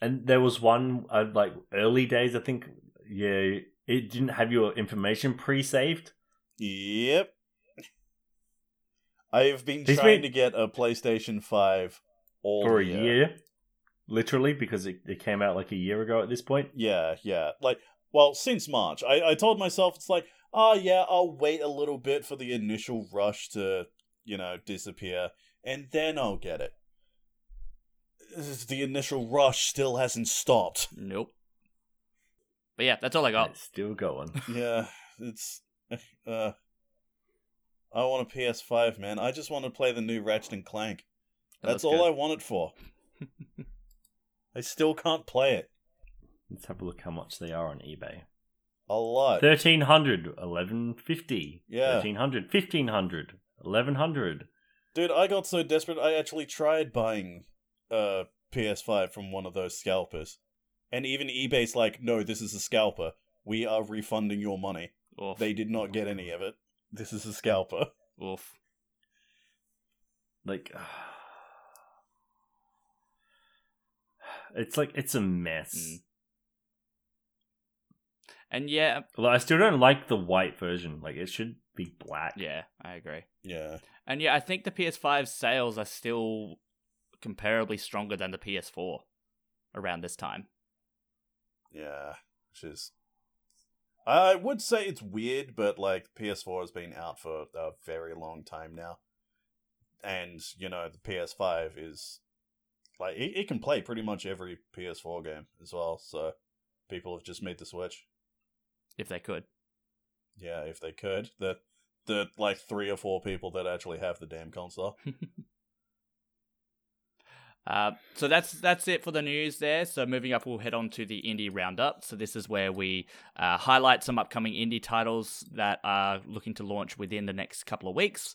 And there was one uh, like early days, I think. Yeah, it didn't have your information pre-saved. Yep. I've been He's trying been- to get a PlayStation 5 all for a year. year, literally, because it, it came out like a year ago at this point. Yeah, yeah. Like, well, since March, I, I told myself it's like, oh yeah, I'll wait a little bit for the initial rush to, you know, disappear, and then I'll get it. The initial rush still hasn't stopped. Nope. But yeah, that's all I got. It's still going. *laughs* Yeah, it's. Uh, I want a PS5, man. I just want to play the new Ratchet and Clank. Oh, that's all good. I want it for. *laughs* I still can't play it. Let's have a look how much they are on eBay. A lot. 1300 1150 Yeah. 1300 1500 1100 Dude, I got so desperate I actually tried buying a PS5 from one of those scalpers. And even eBay's like, no, this is a scalper. We are refunding your money. Oof. They did not oh get any of it. This is a scalper. Oof. like it's like it's a mess Mm. And yeah, Although I still don't like the white version like it should be black yeah, I agree. Yeah. And yeah, I think the PS5 sales are still comparably stronger than the PS4 around this time. Yeah. Which is. I would say it's weird, but like PS4 has been out for a very long time now. and you know the PS5 is like it, it can play pretty much every PS4 game as well. So people have just made the switch. if they could. Yeah, if they could, the the like three or four people that actually have the damn console. *laughs* Uh, so that's that's it for the news there. So moving up, we'll head on to the indie roundup. So this is where we uh, highlight some upcoming indie titles that are looking to launch within the next couple of weeks,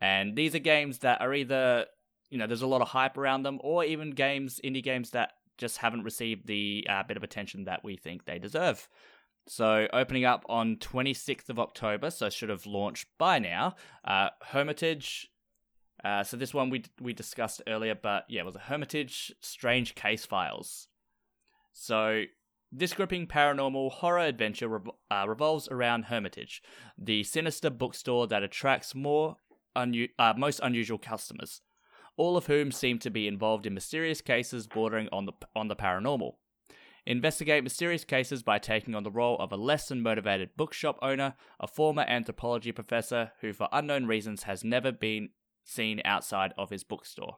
and these are games that are either you know there's a lot of hype around them, or even games indie games that just haven't received the uh, bit of attention that we think they deserve. So opening up on 26th of October, so should have launched by now. Uh, Hermitage. Uh, so this one we we discussed earlier, but yeah, it was a Hermitage Strange Case Files. So this gripping paranormal horror adventure uh, revolves around Hermitage, the sinister bookstore that attracts more unu- uh, most unusual customers, all of whom seem to be involved in mysterious cases bordering on the on the paranormal. Investigate mysterious cases by taking on the role of a less than motivated bookshop owner, a former anthropology professor who, for unknown reasons, has never been seen outside of his bookstore.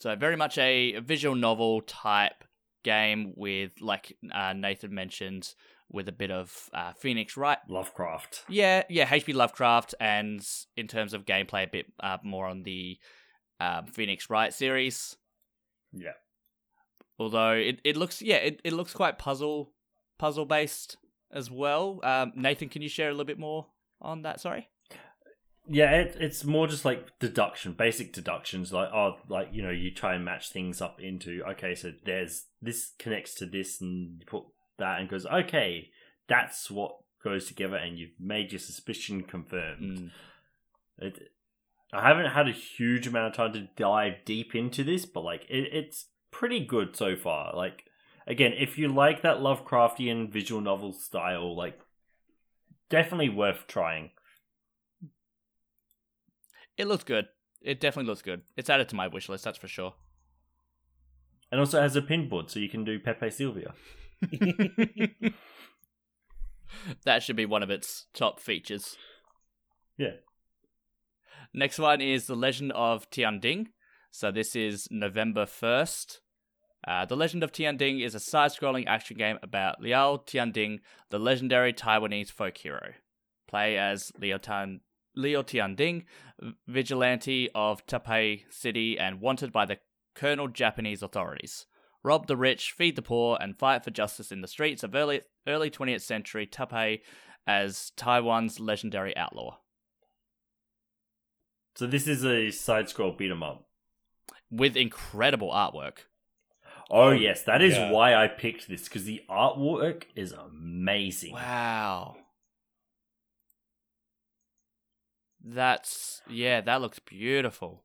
So, very much a visual novel type game with, like uh, Nathan mentioned, with a bit of uh, Phoenix Wright. Lovecraft. Yeah, yeah, HP Lovecraft, and in terms of gameplay, a bit uh, more on the um, Phoenix Wright series. Yeah. Although it, it looks yeah it, it looks quite puzzle puzzle based as well. Um, Nathan, can you share a little bit more on that? Sorry. Yeah, it, it's more just like deduction, basic deductions. Like, oh, like you know, you try and match things up into okay, so there's this connects to this, and you put that, and goes okay, that's what goes together, and you've made your suspicion confirmed. Mm. It, I haven't had a huge amount of time to dive deep into this, but like it, it's pretty good so far. Like again, if you like that Lovecraftian visual novel style, like definitely worth trying. It looks good. It definitely looks good. It's added to my wish list, that's for sure. And also has a pinboard, so you can do Pepe Sylvia. *laughs* *laughs* that should be one of its top features. Yeah. Next one is The Legend of Tianding. So this is November 1st. Uh, the Legend of Tianding is a side-scrolling action game about Liao Tianding, the legendary Taiwanese folk hero. Play as Liao, Tan- Liao Tianding, vigilante of Taipei City and wanted by the colonel Japanese authorities. Rob the rich, feed the poor, and fight for justice in the streets of early early 20th century Taipei as Taiwan's legendary outlaw. So this is a side scroll beat 'em up. With incredible artwork. Oh, Oh, yes, that is yeah. why I picked this because the artwork is amazing. Wow. That's yeah, that looks beautiful.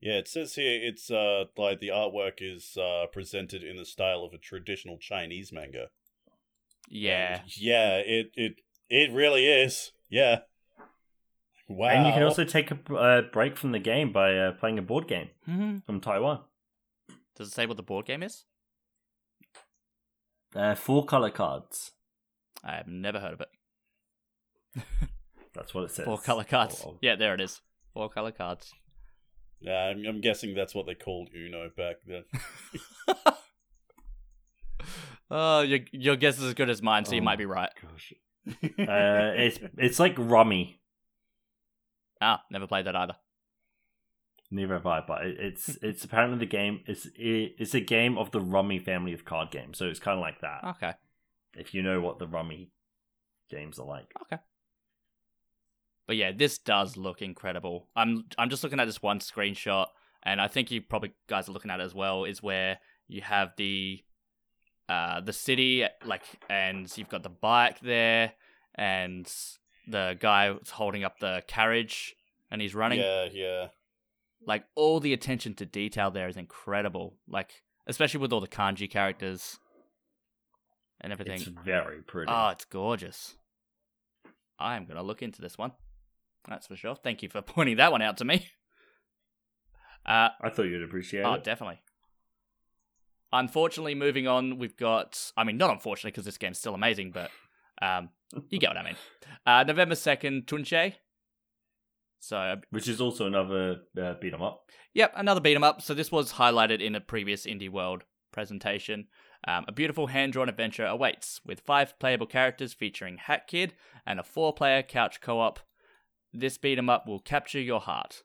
Yeah, it says here it's uh like the artwork is uh presented in the style of a traditional Chinese manga. Yeah. And yeah, it it it really is. Yeah. Wow. And you can also take a uh, break from the game by uh, playing a board game hmm from Taiwan. Does it say what the board game is? Uh, four color cards. I have never heard of it. *laughs* That's what it says. Four color cards. Oh, oh. Yeah, there it is. Four color cards. Yeah, I'm, I'm guessing that's what they called Uno back then. *laughs* *laughs* Oh, your your guess is as good as mine, so you Oh might be right. Gosh. *laughs* Uh, it's it's like Rummy. Ah, never played that either. Neither have I, but it, it's it's apparently the game. It's it, it's a game of the Rummy family of card games, so it's kind of like that. Okay. If you know what the Rummy games are like. Okay. But yeah, this does look incredible. I'm I'm just looking at this one screenshot, and I think you probably guys are looking at it as well. Is where you have the uh the city like, and you've got the bike there, and the guy holding up the carriage, and he's running. Yeah, yeah. Like all the attention to detail there is incredible. Like especially with all the kanji characters and everything. It's very pretty. Oh, it's gorgeous. I am going to look into this one. That's for sure. Thank you for *laughs* pointing that one out to me. *laughs* Uh, I thought you'd appreciate oh, it. Oh, definitely. Unfortunately, moving on, we've got. I mean, not unfortunately, because this game's still amazing, but um, you get what I mean. *laughs* Uh, November 2nd, Tunche. So uh, Which is also another uh, beat 'em up. Yep, another beat 'em up. So this was highlighted in a previous Indie World presentation. Um, a beautiful hand-drawn adventure awaits, with five playable characters featuring Hat Kid and a four-player couch co-op. This beat 'em up will capture your heart.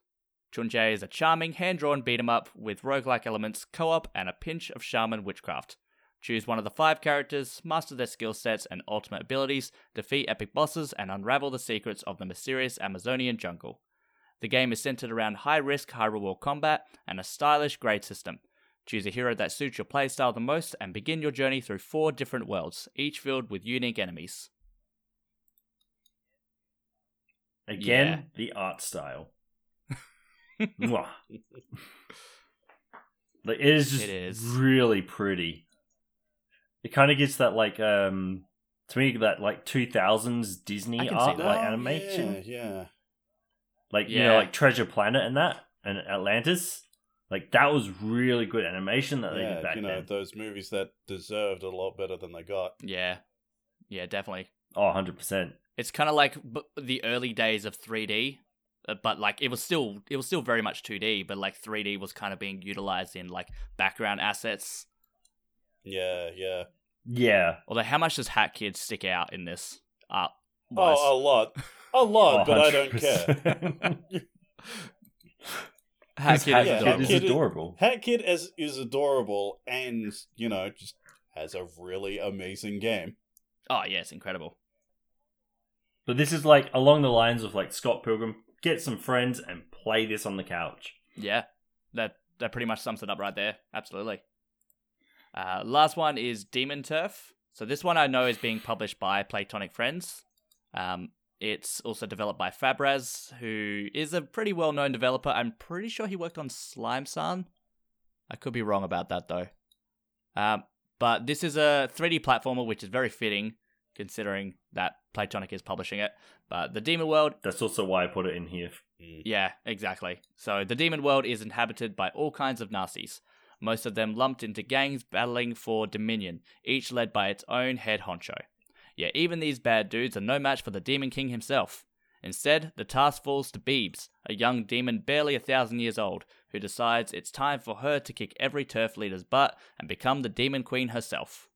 Tunche is a charming hand-drawn beat 'em up with roguelike elements, co-op, and a pinch of shaman witchcraft. Choose one of the five characters, master their skill sets and ultimate abilities, defeat epic bosses, and unravel the secrets of the mysterious Amazonian jungle. The game is centered around high risk, high reward combat and a stylish grade system. Choose a hero that suits your playstyle the most and begin your journey through four different worlds, each filled with unique enemies. Again, Yeah. the art style. *laughs* Like it is just It is. really pretty. It kind of gets that like um to me that like 2000s Disney can art like Oh, animation. Yeah, yeah. Like you know like Treasure Planet and that and Atlantis. Like that was really good animation that they yeah, did back you know, then. those movies that deserved a lot better than they got. Yeah. Yeah, definitely. Oh, 100%. It's kind of like b- the early days of 3D, uh, but like it was still it was still very much 2D, but like 3D was kind of being utilized in like background assets. Yeah, yeah. Yeah. Although how much does Hat Kid stick out in this art? Oh, a lot. A lot, but I don't care. Hat Kid Hat is yeah, Kid adorable. is Kid is- adorable. Hat Kid as is adorable and, you know, just has a really amazing game. Oh yeah, it's incredible. But this is like along the lines of like Scott Pilgrim, get some friends and play this on the couch. Yeah, that that pretty much sums it up right there. Absolutely. Uh, last one is Demon Turf. So this one I know is being published by Playtonic Friends. Um, it's also developed by Fabraz, who is a pretty well-known developer. I'm pretty sure he worked on Slime-san. I could be wrong about that though. Um, but this is a 3D platformer, which is very fitting considering that Playtonic is publishing it. But the Demon World That's also why I put it in here. Mm. yeah, exactly. So the demon world is inhabited by all kinds of Nazis, most of them lumped into gangs battling for dominion, each led by its own head honcho. Yet even these bad dudes are no match for the Demon King himself. Instead, the task falls to Beebz, a young demon barely a thousand years old, who decides it's time for her to kick every turf leader's butt and become the Demon Queen herself.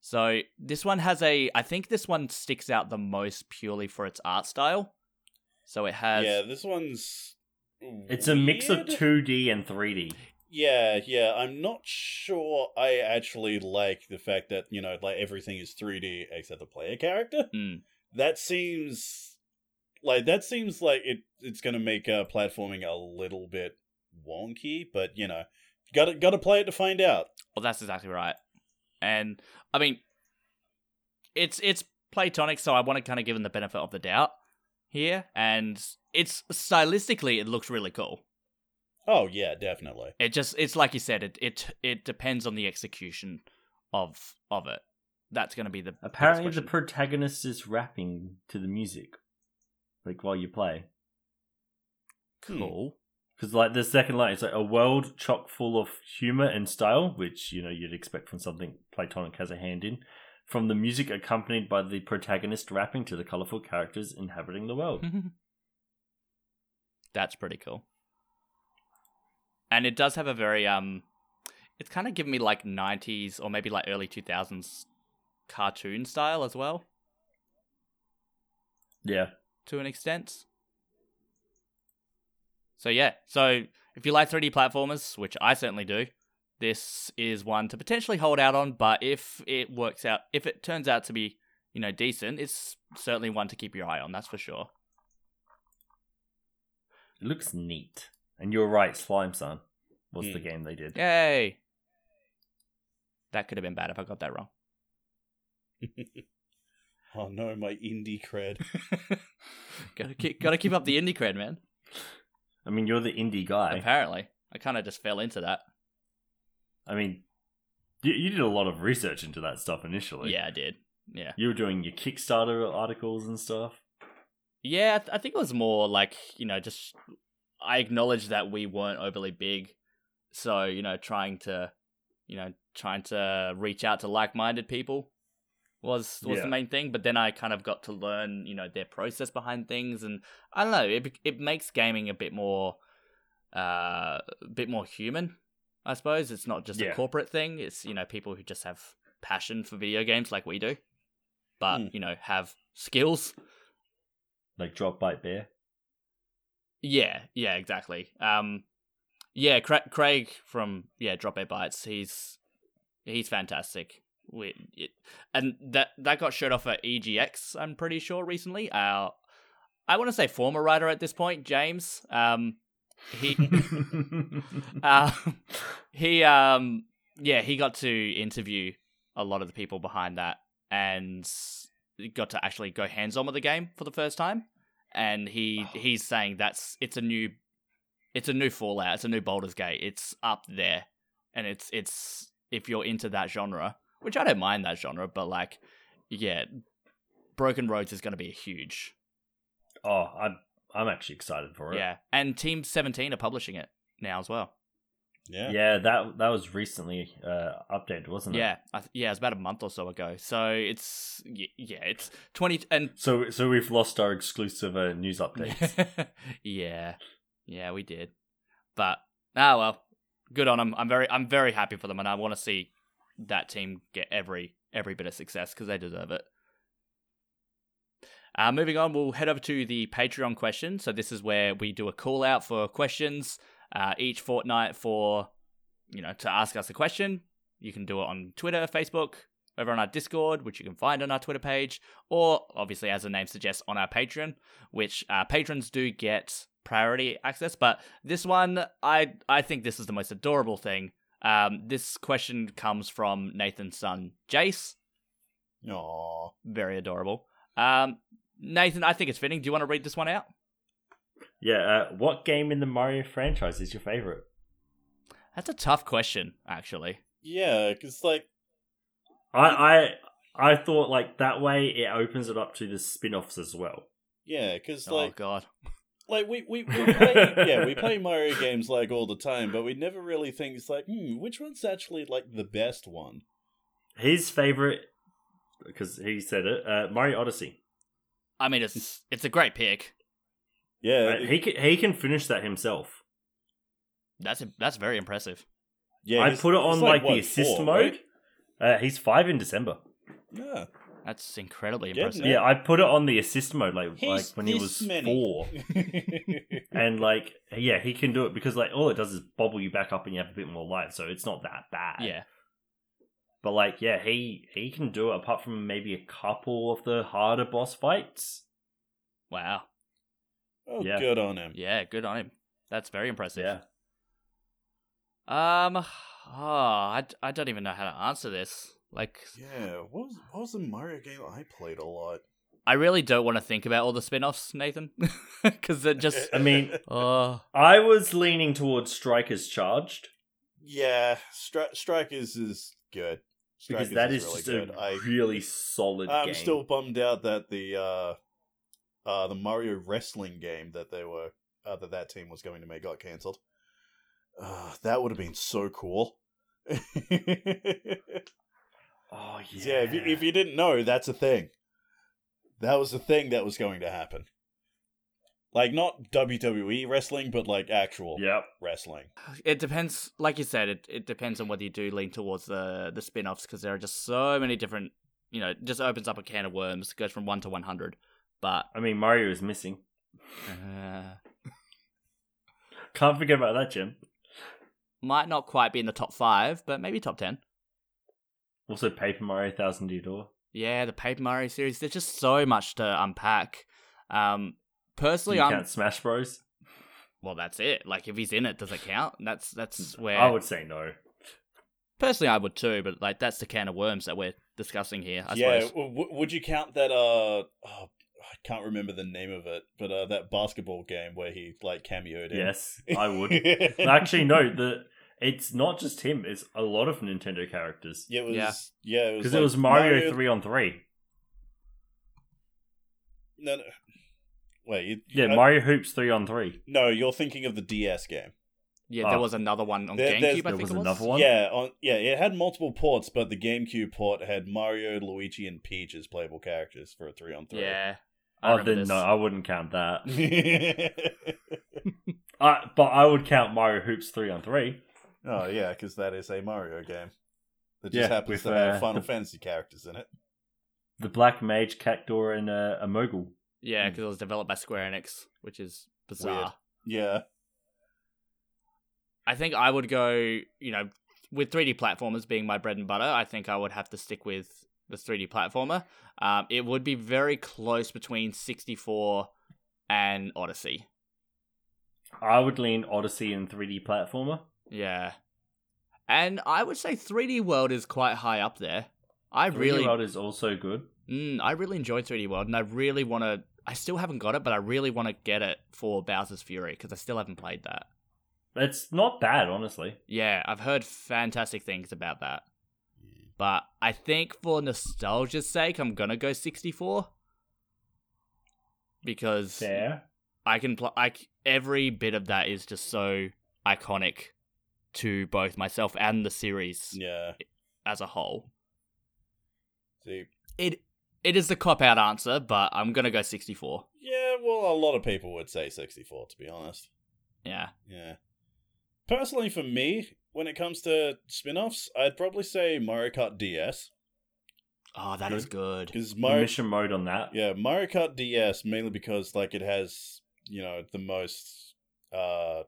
So this one has a I think this one sticks out the most purely for its art style. So it has Yeah, this one's. It's a mix of 2D and 3D. Yeah, yeah. I'm not sure I actually like the fact that, you know, like everything is 3D except the player character. Mm. That seems like that seems like it it's going to make uh, platforming a little bit wonky, but you know, got to got to play it to find out. Well, that's exactly right. And I mean, it's it's Playtonic, so I want to kind of give him the benefit of the doubt here. And it's stylistically, it looks really cool. Oh yeah, definitely. It just it's like you said, it it it depends on the execution of of it. That's going to be the Apparently, the protagonist is rapping to the music, like while you play. cool. Because like the second line, it's like a world chock full of humor and style, which you know you'd expect from something Playtonic has a hand in. From the music accompanied by the protagonist rapping to the colorful characters inhabiting the world. *laughs* That's pretty cool. And it does have a very um it's kind of giving me like 90s or maybe like early 2000s cartoon style as well Yeah, to an extent. So yeah, so if you like 3D platformers, which I certainly do, this is one to potentially hold out on, but if it works out if it turns out to be, you know, decent, it's certainly one to keep your eye on, that's for sure. it looks neat. And you're right, Slime-san was the Hmm. game they did. Yay! That could have been bad if I got that wrong. *laughs* Oh no, my indie cred. *laughs* *laughs* gotta keep, gotta keep up the indie cred, man. I mean, you're the indie guy. Apparently, I kind of just fell into that. I mean, you, you did a lot of research into that stuff initially. Yeah, I did. Yeah, You were doing your Kickstarter articles and stuff. yeah. I, th- I think it was more like you know, just I acknowledged that we weren't overly big, so you know, trying to, you know, trying to reach out to like-minded people was was Yeah. the main thing. But then I kind of got to learn, you know, their process behind things, and I don't know, it it makes gaming a bit more, uh, a bit more human. I suppose it's not just Yeah. a corporate thing. It's you know people who just have passion for video games like we do, but Hmm. you know have skills. Like Drop Bite Bear. Yeah, yeah, exactly. Um, yeah, Cra- Craig from yeah Drop Eight Bites. He's he's fantastic. We it, and that that got showed off at EGX. I'm pretty sure recently. Our I want to say former writer at this point, James. Um, he *laughs* uh, he um yeah he got to interview a lot of the people behind that and got to actually go hands on with the game for the first time and he he's saying that's it's a new it's a new fallout it's a new Baldur's Gate it's up there and it's it's if you're into that genre which I don't mind that genre but like yeah Broken Roads is going to be a huge oh, I'm I'm actually excited for it. yeah and Team 17 are publishing it now as well Yeah. Yeah, that that was recently uh, updated, wasn't it? Yeah, I th- yeah, it was about a month or so ago. So it's yeah, it's twenty and So so we've lost our exclusive uh, news updates. *laughs* yeah, yeah, we did. But ah well, good on them. I'm very I'm very happy for them, and I want to see that team get every every bit of success because they deserve it. Uh, moving on, we'll head over to the Patreon question. So this is where we do a call out for questions uh, each fortnight for you know to ask us a question. You can do it on Twitter, Facebook, over on our Discord, which you can find on our Twitter page, or obviously, as the name suggests, on our Patreon, which uh, patrons do get priority access. But this one, I I think this is the most adorable thing. Um, this question comes from Nathan's son, Jace. Aw. Very adorable. Um, Nathan, I think it's fitting. Do you want to read this one out? yeah. Uh, what game in the Mario franchise is your favorite? That's a tough question, actually. Yeah, because like I I I thought like that way it opens it up to the spin-offs as well. yeah, because like, oh like God. Like we we, we *laughs* play yeah we play Mario games like all the time, but we never really think it's like hmm which one's actually like the best one. His favorite, because he said it, uh, Mario Odyssey. I mean, it's it's a great pick. Yeah, Uh, he can, he can finish that himself. That's that's very impressive. yeah. I put it he's on like, what, the assist four, mode. right? Uh, he's five in December. Yeah, That's incredibly Getting impressive. Yeah, I put it on the assist mode like He's like when he this was many. four, *laughs* and like yeah, he can do it because like all it does is bobble you back up and you have a bit more life, so it's not that bad. Yeah. but like yeah, he he can do it apart from maybe a couple of the harder boss fights. Wow. oh, Yeah. good on him. Yeah, good on him. That's very impressive. Yeah, Um. Oh, I, d- I don't even know how to answer this. Like, Yeah, what was what was the Mario game I played a lot? I really don't want to think about all the spin-offs, Nathan, *laughs* because they're just. I mean, *laughs* Oh, I was leaning towards Strikers Charged Yeah, Stri- Strikers is good because Strikers that is really just good. a I really solid I'm game. still bummed out that the uh, uh, the Mario wrestling game that they were uh, that that team was going to make got cancelled. Uh, that would have been so cool. *laughs* oh yeah, yeah, if you, if you didn't know, that's a thing. That was a thing that was going to happen. Like not WWE wrestling, but like actual Yep. wrestling. it depends. Like you said, it, it depends on whether you do lean towards the the spin-offs because there are just so many different. You know, just opens up a can of worms. Goes from one to one hundred, but I mean, Mario is missing. uh, Can't forget about that, Jim. might not quite be in the top five, but maybe top ten. Also, Paper Mario Thousand Year Door. Yeah, the Paper Mario series. There's just so much to unpack. Um, personally, you I'm count Smash Bros. well. That's it. Like, if he's in it, does it count? That's that's where I would say no. personally I would too. But like, that's the can of worms that we're discussing here. I yeah, suppose. w- w- would you count that? Uh, oh, I can't remember the name of it, but uh, that basketball game where he like cameoed in. Yes, I would. *laughs* Actually, no. The it's not just him. It's a lot of Nintendo characters. Yeah, it was. Yeah. Yeah, it was. Because like it was Mario, three on three. No, no. Wait. You, Yeah, uh, Mario Hoops three on three. No, you're thinking of the DS game Yeah, Oh. there was another one on There- GameCube. I There think was it was another one? Yeah, on, yeah, it had multiple ports, but the GameCube port had Mario, Luigi, and Peach as playable characters for a three on three. Yeah. I Oh, remember then this. no, I wouldn't count that. oh *laughs* Uh, but I would count Mario Hoops three on three. Yeah, because that is a Mario game that just Yeah, happens with, to have uh, Final the- Fantasy characters in it. The Black Mage, Cactuar, and uh, a Moogle. Yeah, Hmm. because it was developed by Square Enix, which is bizarre. Yeah, I think I would go, you know, with 3D platformers being my bread and butter, I think I would have to stick with the 3D platformer. Um, it would be very close between 64 and Odyssey. I would lean Odyssey and 3D platformer. Yeah. And I would say 3D World is quite high up there. I 3D really World is also good. Mm, I really enjoyed 3D World, and I really want to. I still haven't got it, but I really want to get it for Bowser's Fury because I still haven't played that. It's not bad, honestly. Yeah, I've heard fantastic things about that. But I think for nostalgia's sake, I'm gonna go 64 because Fair. I can play. Like every bit of that is just so iconic to both myself and the series yeah. as a whole. See, It it is the cop out answer, but I'm gonna go 64. yeah. Well, a lot of people would say sixty-four. To be honest. Yeah. Yeah. Personally, for me, when it comes to spin-offs, I'd probably say Mario Kart DS Oh, that is good. because The Mario, mission mode on that. yeah, Mario Kart DS mainly because like it has you know the most uh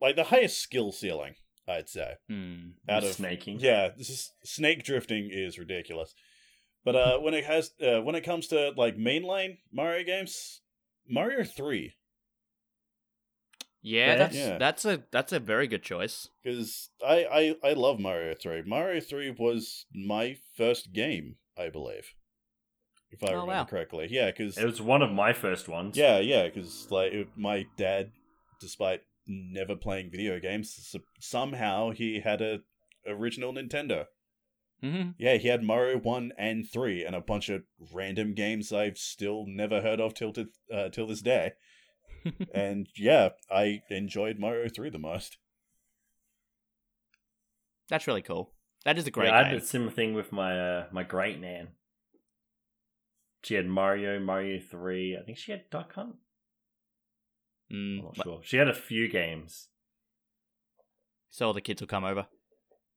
like the highest skill ceiling. I'd say Hmm. out of snaking. yeah, this is, snake drifting is ridiculous. But uh, when it has uh, when it comes to like mainline Mario games, Mario Three Yeah, Yeah. that's Yeah. that's a that's a very good choice. because I, I I love Mario Three. Mario Three was my first game, I believe, if I Oh, remember wow. correctly. Yeah, because It was one of my first ones. yeah, yeah, because like it- my dad, despite never playing video games, s- somehow he had a original Nintendo. Mm-hmm. Yeah, he had Mario 1 and 3 and a bunch of random games I've still never heard of till to, uh, till this day. *laughs* and yeah, I enjoyed Mario 3 the most. That's really cool. That is a great yeah, I game. did a similar thing with my uh, my great nan. She had Mario, Mario Three. I think she had Duck Hunt. Mm, I'm not but- sure. She had a few games. So all the kids will come over.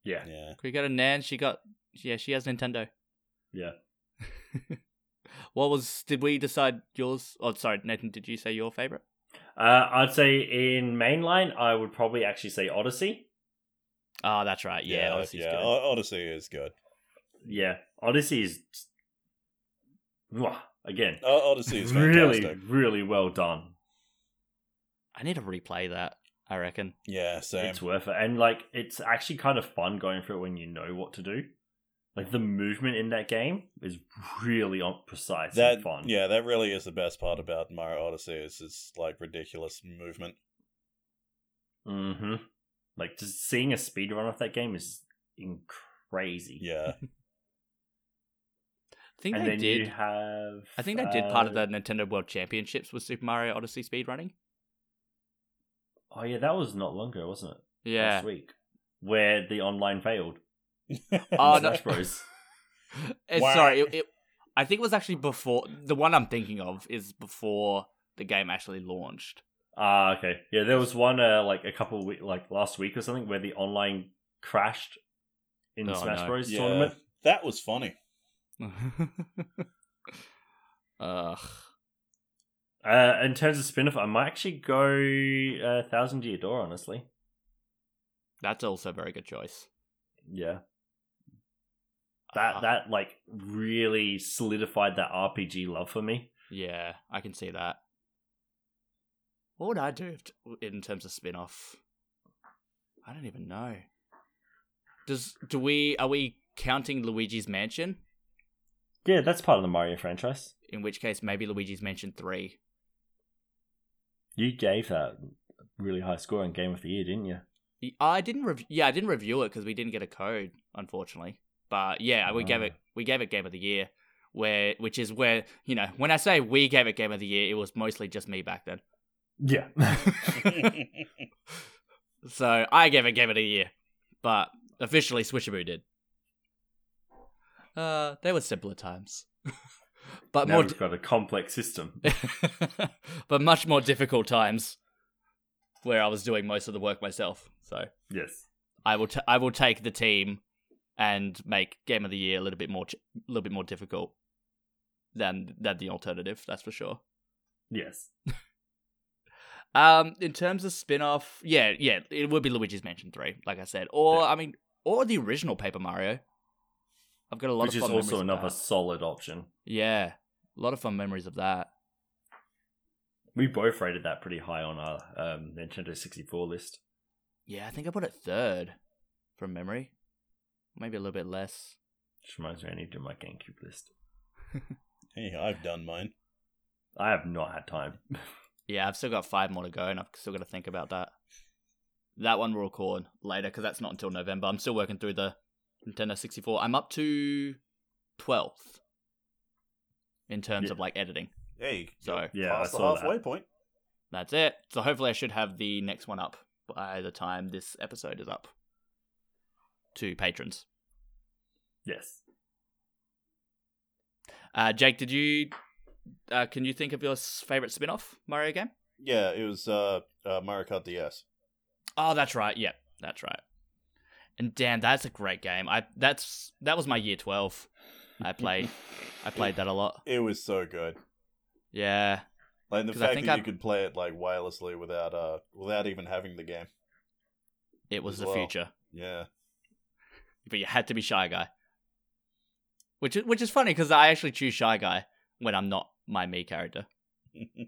Yeah, Yeah. Can we got a Nan? She got yeah, she has Nintendo. yeah. *laughs* What was did we decide yours? Oh sorry, Nathan, did you say your favorite? Uh, I'd say in mainline, I would probably actually say Odyssey. Oh, that's right. Yeah, yeah, Odyssey's yeah. good. Odyssey is good. Yeah, Odyssey is just- Mwah, again O- Odyssey is really, really well done. I need to replay that, I reckon. Yeah, same. It's worth it, and like it's actually kind of fun going through it when you know what to do. Like the movement in that game is really precise that and fun. yeah, that really is the best part about Mario Odyssey is its like ridiculous movement. Mm-hmm. Like just seeing a speedrun of that game is in- crazy. Yeah. *laughs* I think and they then did. you have. I think they did part of uh, the Nintendo World Championships with Super Mario Odyssey speedrunning. Oh yeah, that was not long ago, wasn't it? Yeah. Last week, where the online failed. *laughs* Oh, in no. Smash Bros. *laughs* It's, Whack. sorry, it, it, I think it was actually before the one I'm thinking of is before the game actually launched. Ah, okay. Yeah, there was one uh, like a couple of week, like last week or something, where the online crashed in the Oh, Smash no. Bros. yeah. tournament. That was funny. *laughs* Ugh. Uh, in terms of spin-off, I might actually go uh, Thousand Year Door. Honestly, That's also a very good choice. yeah. That Ah, that like really solidified that RPG love for me. Yeah, I can see that. What would I do if, in terms of spin off? I don't even know. Does do we are we counting Luigi's Mansion? Yeah, that's part of the Mario franchise. In which case, maybe Luigi's Mansion three. You gave that really high score in Game of the Year, didn't you? I didn't rev- yeah, I didn't review it because we didn't get a code, unfortunately. But yeah, we gave Ah. it we gave it Game of the Year, where which is where you know when I say we gave it Game of the Year, it was mostly just me back then. Yeah. *laughs* so I gave it Game of the Year, but officially Switchaboo did. Uh, they were simpler times, *laughs* but now more, we've got a complex system. *laughs* but much more difficult times, where I was doing most of the work myself. So Yes. I will, t- I will take the team and make Game of the Year a little bit more, ch- a little bit more difficult than than the alternative. That's for sure. Yes. *laughs* Um, in terms of spin-off, yeah, yeah, it would be Luigi's Mansion Three, like I said, or Yeah. I mean, or the original Paper Mario. I've got a lot Which of is fond also memories of another solid option. Yeah, a lot of fun memories of that. We both rated that pretty high on our um, Nintendo 64 list. Yeah, I think I put it third from memory, maybe a little bit less. Which reminds me, I need to do my GameCube list. *laughs* hey, I've done mine. I have not had time. *laughs* Yeah, I've still got five more to go, and I've still got to think about that. That one we'll record later because that's not until November. I'm still working through the Nintendo 64. I'm up to 12th in terms Yeah. of like editing. Hey, So Yeah, I past the saw halfway that. point. That's it. So hopefully I should have the next one up by the time this episode is up to patrons. Yes. Uh, Jake, did you uh, can you think of your favorite spin-off Mario game? Yeah, it was uh, uh Mario Kart DS. Oh, that's right. Yep, that's right. And damn, that's a great game. I that's that was my year 12. I played I *laughs* played that a lot. It was so good. Yeah. Like the fact think that I- you could play it like wirelessly without uh without even having the game. It was the well. future. Yeah. But you had to be shy guy. Which is which is funny cuz I actually choose shy guy when I'm not my me character. *laughs*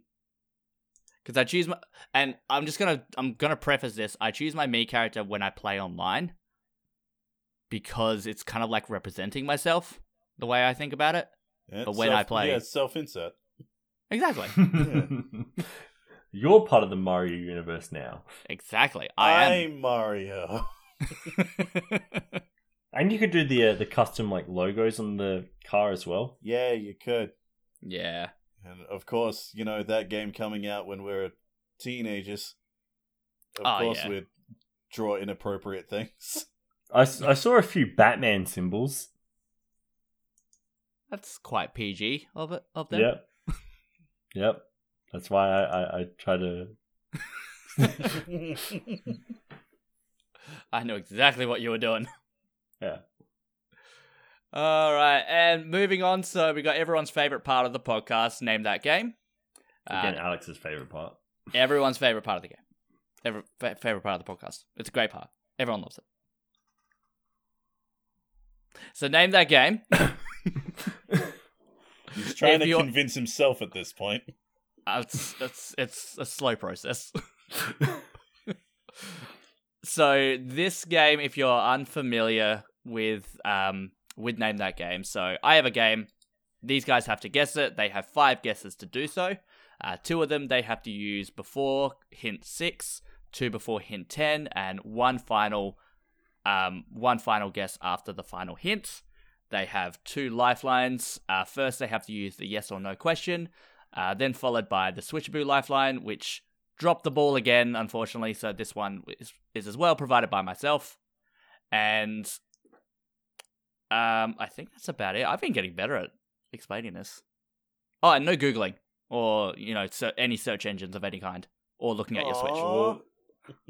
Because I choose my, and I'm just gonna, I'm gonna preface this. I choose my me character when I play online, because it's kind of like representing myself, the way I think about it. Yeah, But when I play- yeah, self insert. Exactly, *laughs* *laughs* You're part of the Mario universe now. exactly. I I'm Mario. am. *laughs* And you could do the uh, the custom like logos on the car as well. yeah, you could. yeah, And of course, you know, that game coming out when we're teenagers. Of Oh, course yeah. we'd draw inappropriate things. I, I saw a few Batman symbols. that's quite PG of it of them. Yep. yep. That's why I, I, I try to. *laughs* I know exactly what you were doing. Yeah. All right, and moving on. So we got everyone's favorite part of the podcast. Name that game. Uh, Again, Alex's favorite part. everyone's favorite part of the game. Every fa- favorite part of the podcast. It's a great part. Everyone loves it. So name that game. *laughs* He's trying If to convince himself at this point. Uh, it's, it's it's a slow process. *laughs* *laughs* so this game, if you're unfamiliar with um with name that game, so I have a game. These guys have to guess it. They have five guesses to do so. Uh, two of them they have to use before hint six, two before hint ten, and one final um one final guess after the final hint. They have two lifelines. Uh, first, they have to use the yes or no question uh, then followed by the Switchaboo Lifeline, which dropped the ball again, unfortunately. So this one is, is as well provided by myself. And um, I think that's about it. I've been getting better at explaining this. Oh, and no Googling or, you know, ser- any search engines of any kind or looking at your Switch or,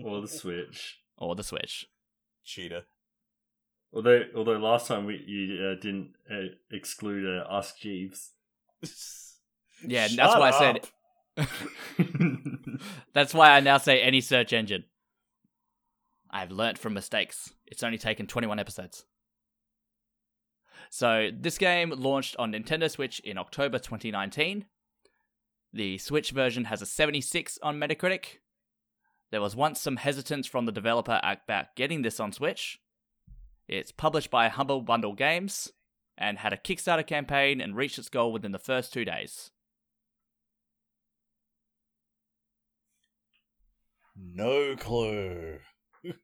or the Switch. or the Switch. Cheater. Although, although last time we you uh, didn't uh, exclude uh, Ask Jeeves. *laughs* Yeah, Shut that's why I said. *laughs* That's why I now say any search engine. I've learnt from mistakes. It's only taken 21 episodes. So, this game launched on Nintendo Switch in October 2019. The Switch version has a 76 on Metacritic. There was once some hesitance from the developer about getting this on Switch. It's published by Humble Bundle Games and had a Kickstarter campaign and reached its goal within the first two days. No clue. *laughs*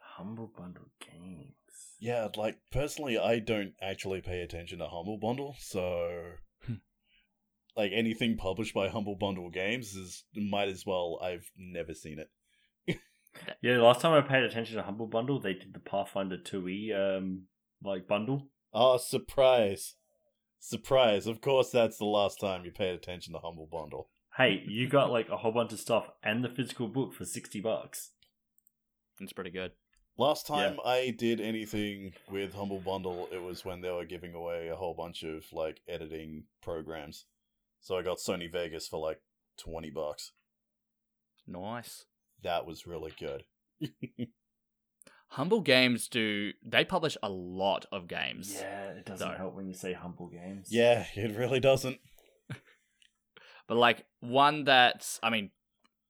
Humble Bundle Games. yeah, like personally, I don't actually pay attention to Humble Bundle, so. Like anything published by Humble Bundle Games is might as well. I've never seen it. *laughs* Yeah, last time I paid attention to Humble Bundle, they did the Pathfinder 2e um like bundle. Oh, surprise! Surprise! Of course, that's the last time you paid attention to Humble Bundle. Hey, *laughs* you got like a whole bunch of stuff and the physical book for sixty bucks. It's pretty good. Last time I did anything with Humble Bundle, it was when they were giving away a whole bunch of like editing programs. So I got Sony Vegas for like twenty bucks. Nice. That was really good. *laughs* Humble Games do they publish a lot of games. Yeah, it doesn't No. help when you say Humble Games. Yeah, it really doesn't. *laughs* But like one that's I mean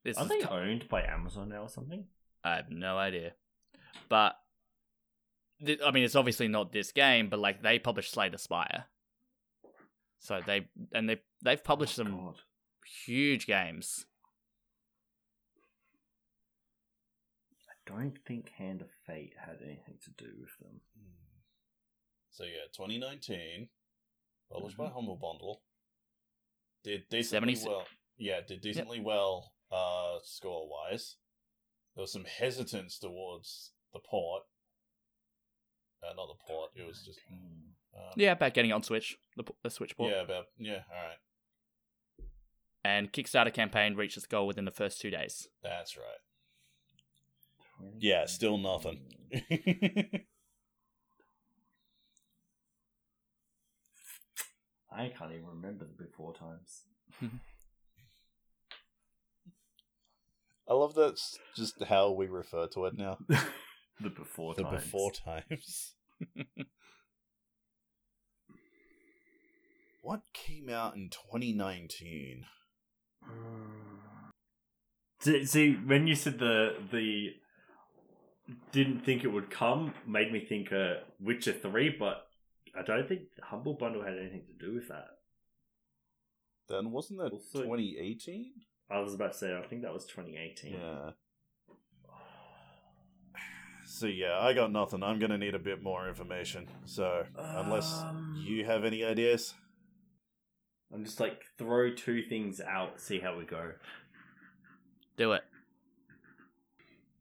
this Are they t- owned by Amazon now or something? I have no idea. But th- I mean it's obviously not this game, but like they publish Slay the Spire. So they and they they've published Oh, some God. huge games. I don't think Hand of Fate had anything to do with them. So yeah, 2019, published by Mhm. Humble Bundle, did decently 76 well. Yeah, did decently well uh, score wise. There was some hesitance towards the port. Uh, not the port. It was just uh, Yeah, about getting on Switch, the, p- the Switch port. yeah, about yeah. All right, And Kickstarter campaign reached its goal within the first two days. that's right. Yeah, still nothing. *laughs* I can't even remember the before times. *laughs* I love that. just how we refer to it now. *laughs* the before times. the times. before times. What came out in 2019? *sighs* See, see, when you said the the didn't think it would come, made me think uh, Witcher three, but I don't think Humble Bundle had anything to do with that. Then wasn't that Also- 2018? I was about to say, I think that was 2018. Yeah. So yeah, I got nothing. I'm gonna need a bit more information. So unless Um, you have any ideas, I'm just like throw two things out, see how we go. Do it.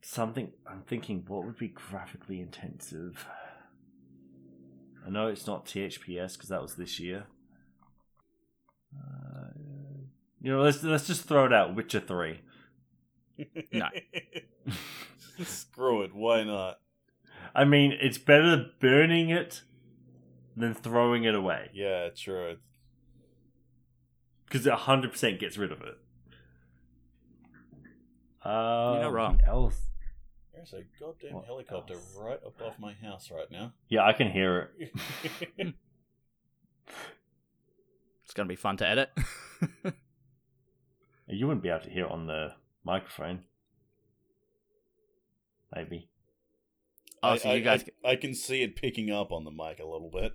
Something I'm thinking, what would be graphically intensive? I know it's not THPS because that was this year. Uh, you know, let's let's just throw it out. Witcher three. No. *laughs* screw it. Why not? I mean, it's better burning it than throwing it away Yeah, true. Because it hundred percent gets rid of it. Uh, You're not wrong. what Else? There's a goddamn What helicopter else? right above my house right now. Yeah, I can hear it. *laughs* It's gonna be fun to edit. *laughs* You wouldn't be able to hear it on the microphone. Maybe. oh, I, so I- you guys. I, I can see it picking up on the mic a little bit.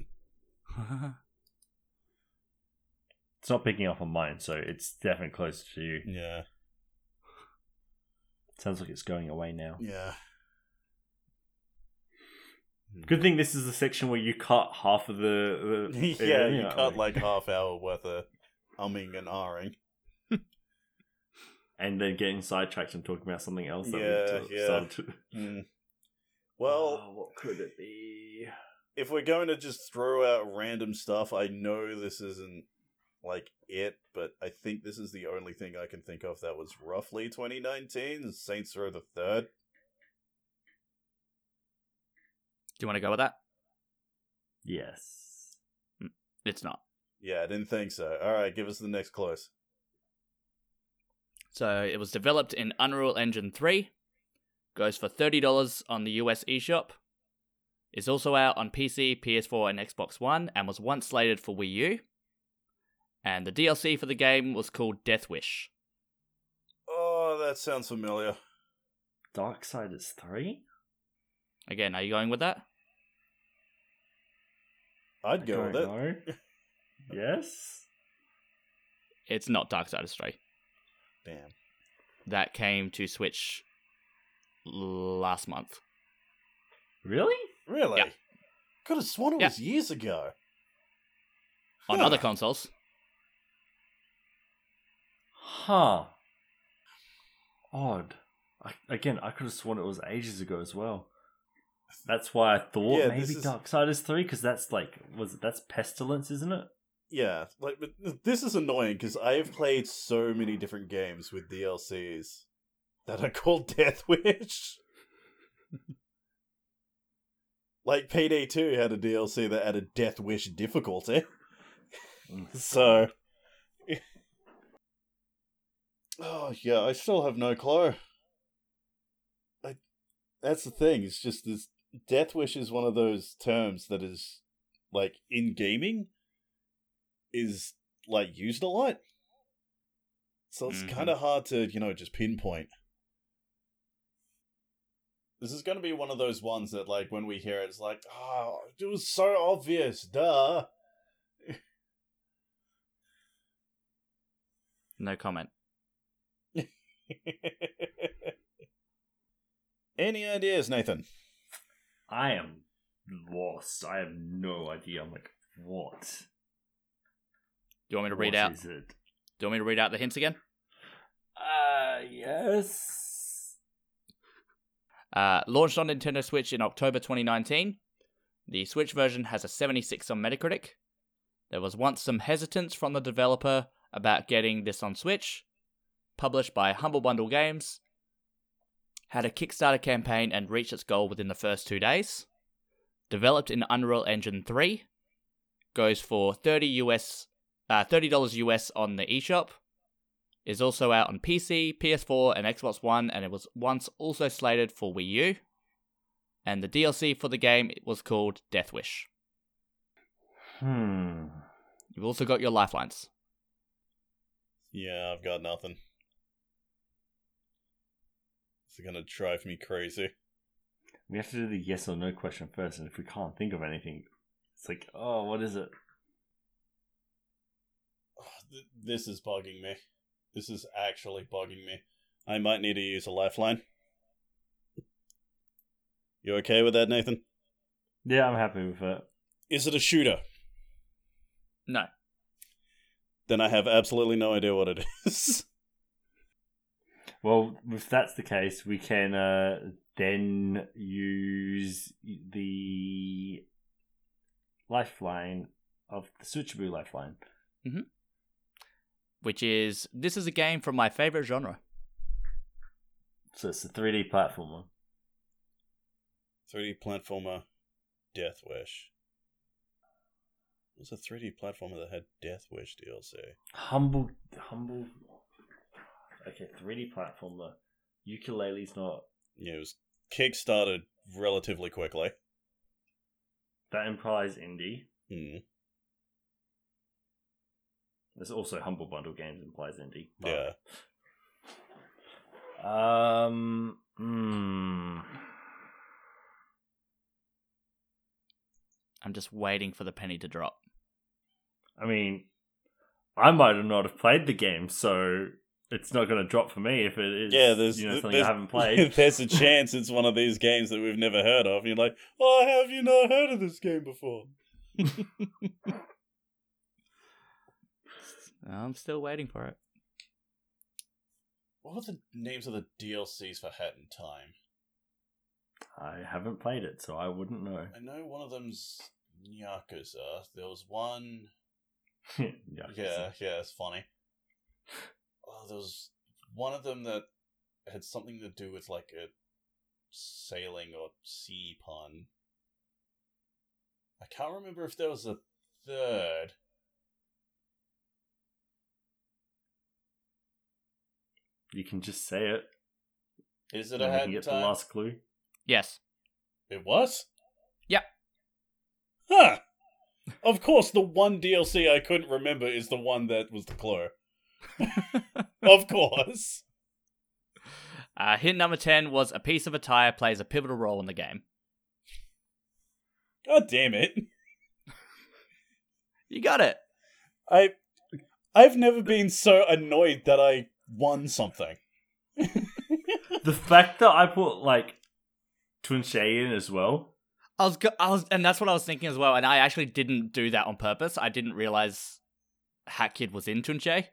*laughs* It's not picking up on mine, so it's definitely closer to you. Yeah, Sounds like it's going away now. yeah. Good thing this is the section where you cut half of the. the *laughs* yeah, you aren't cut we? like half hour worth of umming and ahhing. *laughs* and then getting sidetracked and talking about something else. That Yeah, we yeah. to- Hmm. *laughs* Well, Oh, what could it be? if we're going to just throw out random stuff, I know this isn't like it, but I think this is the only thing I can think of that was roughly 2019. Saints Row the Third. Do you want to go with that? Yes. Mm, it's not. Yeah, I didn't think so. All right, give us the next close. So it was developed in Unreal Engine 3. Goes for $30 on the US eShop. Is also out on PC, PS4, and Xbox One, and was once slated for Wii U. And the DLC for the game was called Death Wish. Oh, that sounds familiar. Darksiders 3? Again, are you going with that? I'd go with it. know. *laughs* yes? It's not Darksiders 3. Damn. That came to Switch last month. Really? Really? Yeah. Could have sworn it Yeah. was years ago. On Huh. other consoles. Huh. Odd. I, again, I could have sworn it was ages ago as well. That's why I thought Yeah, maybe is- Darksiders three because that's like was it, that's pestilence, isn't it? Yeah, like but this is annoying because I have played so many different games with DLCs that are *laughs* called Death Wish. *laughs* like Payday Two had a DLC that added Death Wish difficulty, mm, *laughs* so. Oh yeah, I still have no clue. I, that's the thing. It's just this Death Wish is one of those terms that is like in gaming is like used a lot. So it's Mhm. kind of hard to, you know, just pinpoint. This is going to be one of those ones that, like, when we hear it, it's like, oh, it was so obvious, duh. No comment. *laughs* Any ideas, Nathan? I am lost. I have no idea. I'm like, what? Do you want me to read What out? is it? Do you want me to read out the hints again? Uh, yes. Uh, launched on Nintendo Switch in October 2019. The Switch version has a 76 on Metacritic. There was once some hesitance from the developer about getting this on Switch. Published by Humble Bundle Games. Had a Kickstarter campaign and reached its goal within the first two days. Developed in Unreal Engine 3. Goes for 30 US, uh, $30 US on the eShop is also out on PC, PS4, and Xbox One, and it was once also slated for Wii U. And the DLC for the game it was called Death Wish. Hmm. You've also got your lifelines. Yeah, I've got nothing. It's gonna drive me crazy. We have to do the yes or no question first, and if we can't think of anything, it's like, oh, what is it? This is bugging me. This is actually bugging me. I might need to use a lifeline. You okay with that, Nathan? Yeah, I'm happy with it. Is it a shooter? No. Then I have absolutely no idea what it *laughs* is. Well, if that's the case, we can uh, then use the lifeline of the Switchaboo lifeline. Which is this is a game from my favorite genre. So it's a 3D platformer. 3D platformer, Death Wish. What's a 3D platformer that had Death Wish DLC? Humble, humble. Okay, 3D platformer. Yooka-Laylee's not. Yeah, it was kickstarted relatively quickly. That implies indie. Hmm. There's also Humble Bundle Games implies indie. Yeah. Um. Hmm. I'm just waiting for the penny to drop. I mean, I might have not have played the game, so it's not going to drop for me if it is. Yeah, there's you know something there's, I haven't played. *laughs* there's a chance it's one of these games that we've never heard of. You're like, oh, have you not heard of this game before? *laughs* I'm still waiting for it. What were the names of the DLCs for Hat in Time? I haven't played it, so I wouldn't know. I know one of them's Yakuza. There was one. *laughs* yeah, Yeah, yeah, it's funny. Oh, there was one of them that had something to do with like a sailing or sea pun. I can't remember if there was a third. You can just say it. Is it and a we Hat can get the last clue. Yes. It was? Yep. Huh. Of course, the one DLC I couldn't remember is the one that was the clue. *laughs* of course. Uh, hint number 10 was a piece of attire plays a pivotal role in the game. God damn it. You got it. I I've never been so annoyed that I won something. *laughs* the fact that I put like Tunche in as well. I was, go- I was, and that's what I was thinking as well. And I actually didn't do that on purpose. I didn't realize Hat Kid was in Tunche.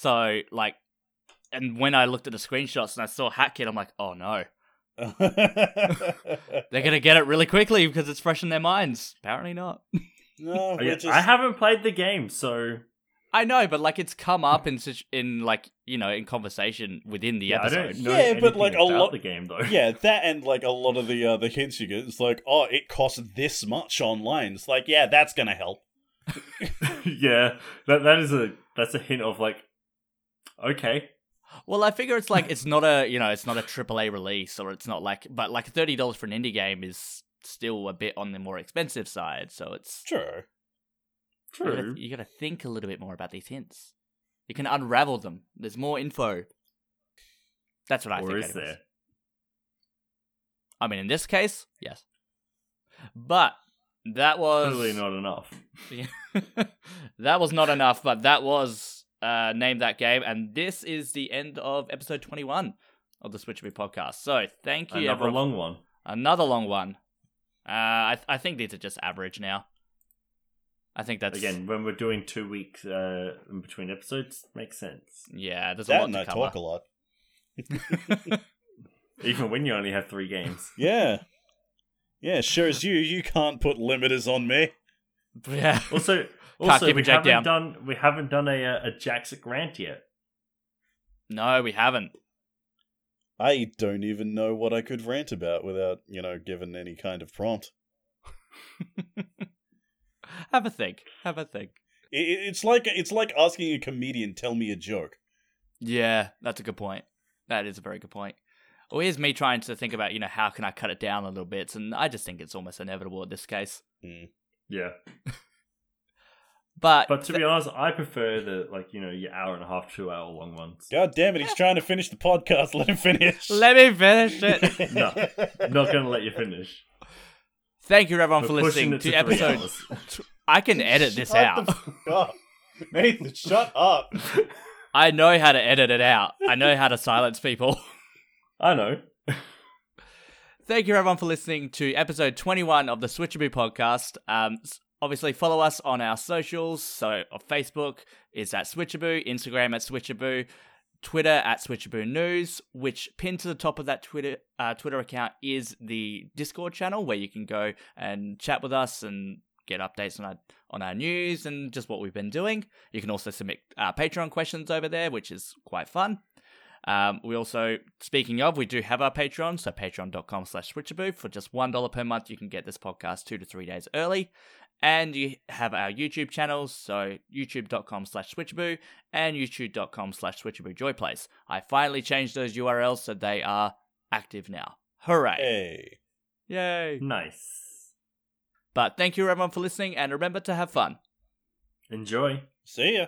So like, and when I looked at the screenshots and I saw Hat Kid, I'm like, oh no, *laughs* they're gonna get it really quickly because it's fresh in their minds. Apparently not. no, Oh, just, I haven't played the game, so I know, but like it's come up in such in like you know in conversation within the yeah, I episode. don't know Yeah, but, anything like, a about lot- the game though. yeah, *laughs* that and like a lot of the uh, the hints you get. It's like, oh, it costs this much online. It's like, yeah, that's gonna help. *laughs* yeah, that that is a that's a hint of like, okay, Well, I figure it's like it's not a you know it's not a AAA release or it's not like but like thirty dollars for an indie game is still a bit on the more expensive side. So it's Sure. you true. you gotta think a little bit more about these hints. You can unravel them. There's more info. That's what I or think. is anyways. there? I mean, in this case, yes. But that was Clearly not enough. *laughs* *laughs* that was not enough, but that was uh, name that game, and this is the end of episode twenty-one of the Switch Me podcast. So thank you, Another everyone. long one. Another long one. Uh, I I think these are just average now. I think that's Again, when we're doing two weeks uh, in between episodes, makes sense. Yeah, there's a That lot and to I cover. talk a lot. *laughs* Even when you only have three games. Yeah. Yeah, sure as you, you can't put limiters on me. *laughs* Yeah. Also, also keep we a Jack haven't down. done we haven't done a uh, a Jackson grant yet. No, we haven't. I don't even know what I could rant about without, you know, given any kind of prompt. *laughs* Have a think. Have a think. I- I- It's like it's like asking a comedian tell me a joke. Yeah, that's a good point. That is a very good point. Well, here's me trying to think about, you know, how can I cut it down a little bit, and I just think it's almost inevitable in this case. Yeah, *laughs* But, but to be honest, I prefer the like you know your hour and a half, two hour long ones. God damn it, he's trying to finish the podcast. *laughs* Let him finish. let me finish it. *laughs* No, I'm not going to let you finish. Thank you, everyone, for We're pushing listening it to episode. I can edit this Shut out. the fuck up. Nathan, shut up. *laughs* I know how to edit it out. I know how to silence people. I know. Thank you, everyone, for listening to episode 21 of the Switchaboo podcast. Um, s- obviously, follow us on our socials. So, on Facebook is at Switchaboo, Instagram at Switchaboo, Twitter at Switchaboo News, which pinned to the top of that Twitter uh, Twitter account is the Discord channel where you can go and chat with us and get updates on our on our news and just what we've been doing. You can also submit uh, Patreon questions over there, which is quite fun. Um, we also, speaking of, we do have our Patreon, so patreon.com slash switchaboo. For just $1 per month, you can get this podcast two to three days early. And you have our YouTube channels, so youtube.com slash switchaboo and youtube.com slash switchaboo joyplace. I finally changed those URLs so they are active now. Hooray! Hey. Yay! Nice. But thank you everyone for listening, and remember to have fun. Enjoy. See ya.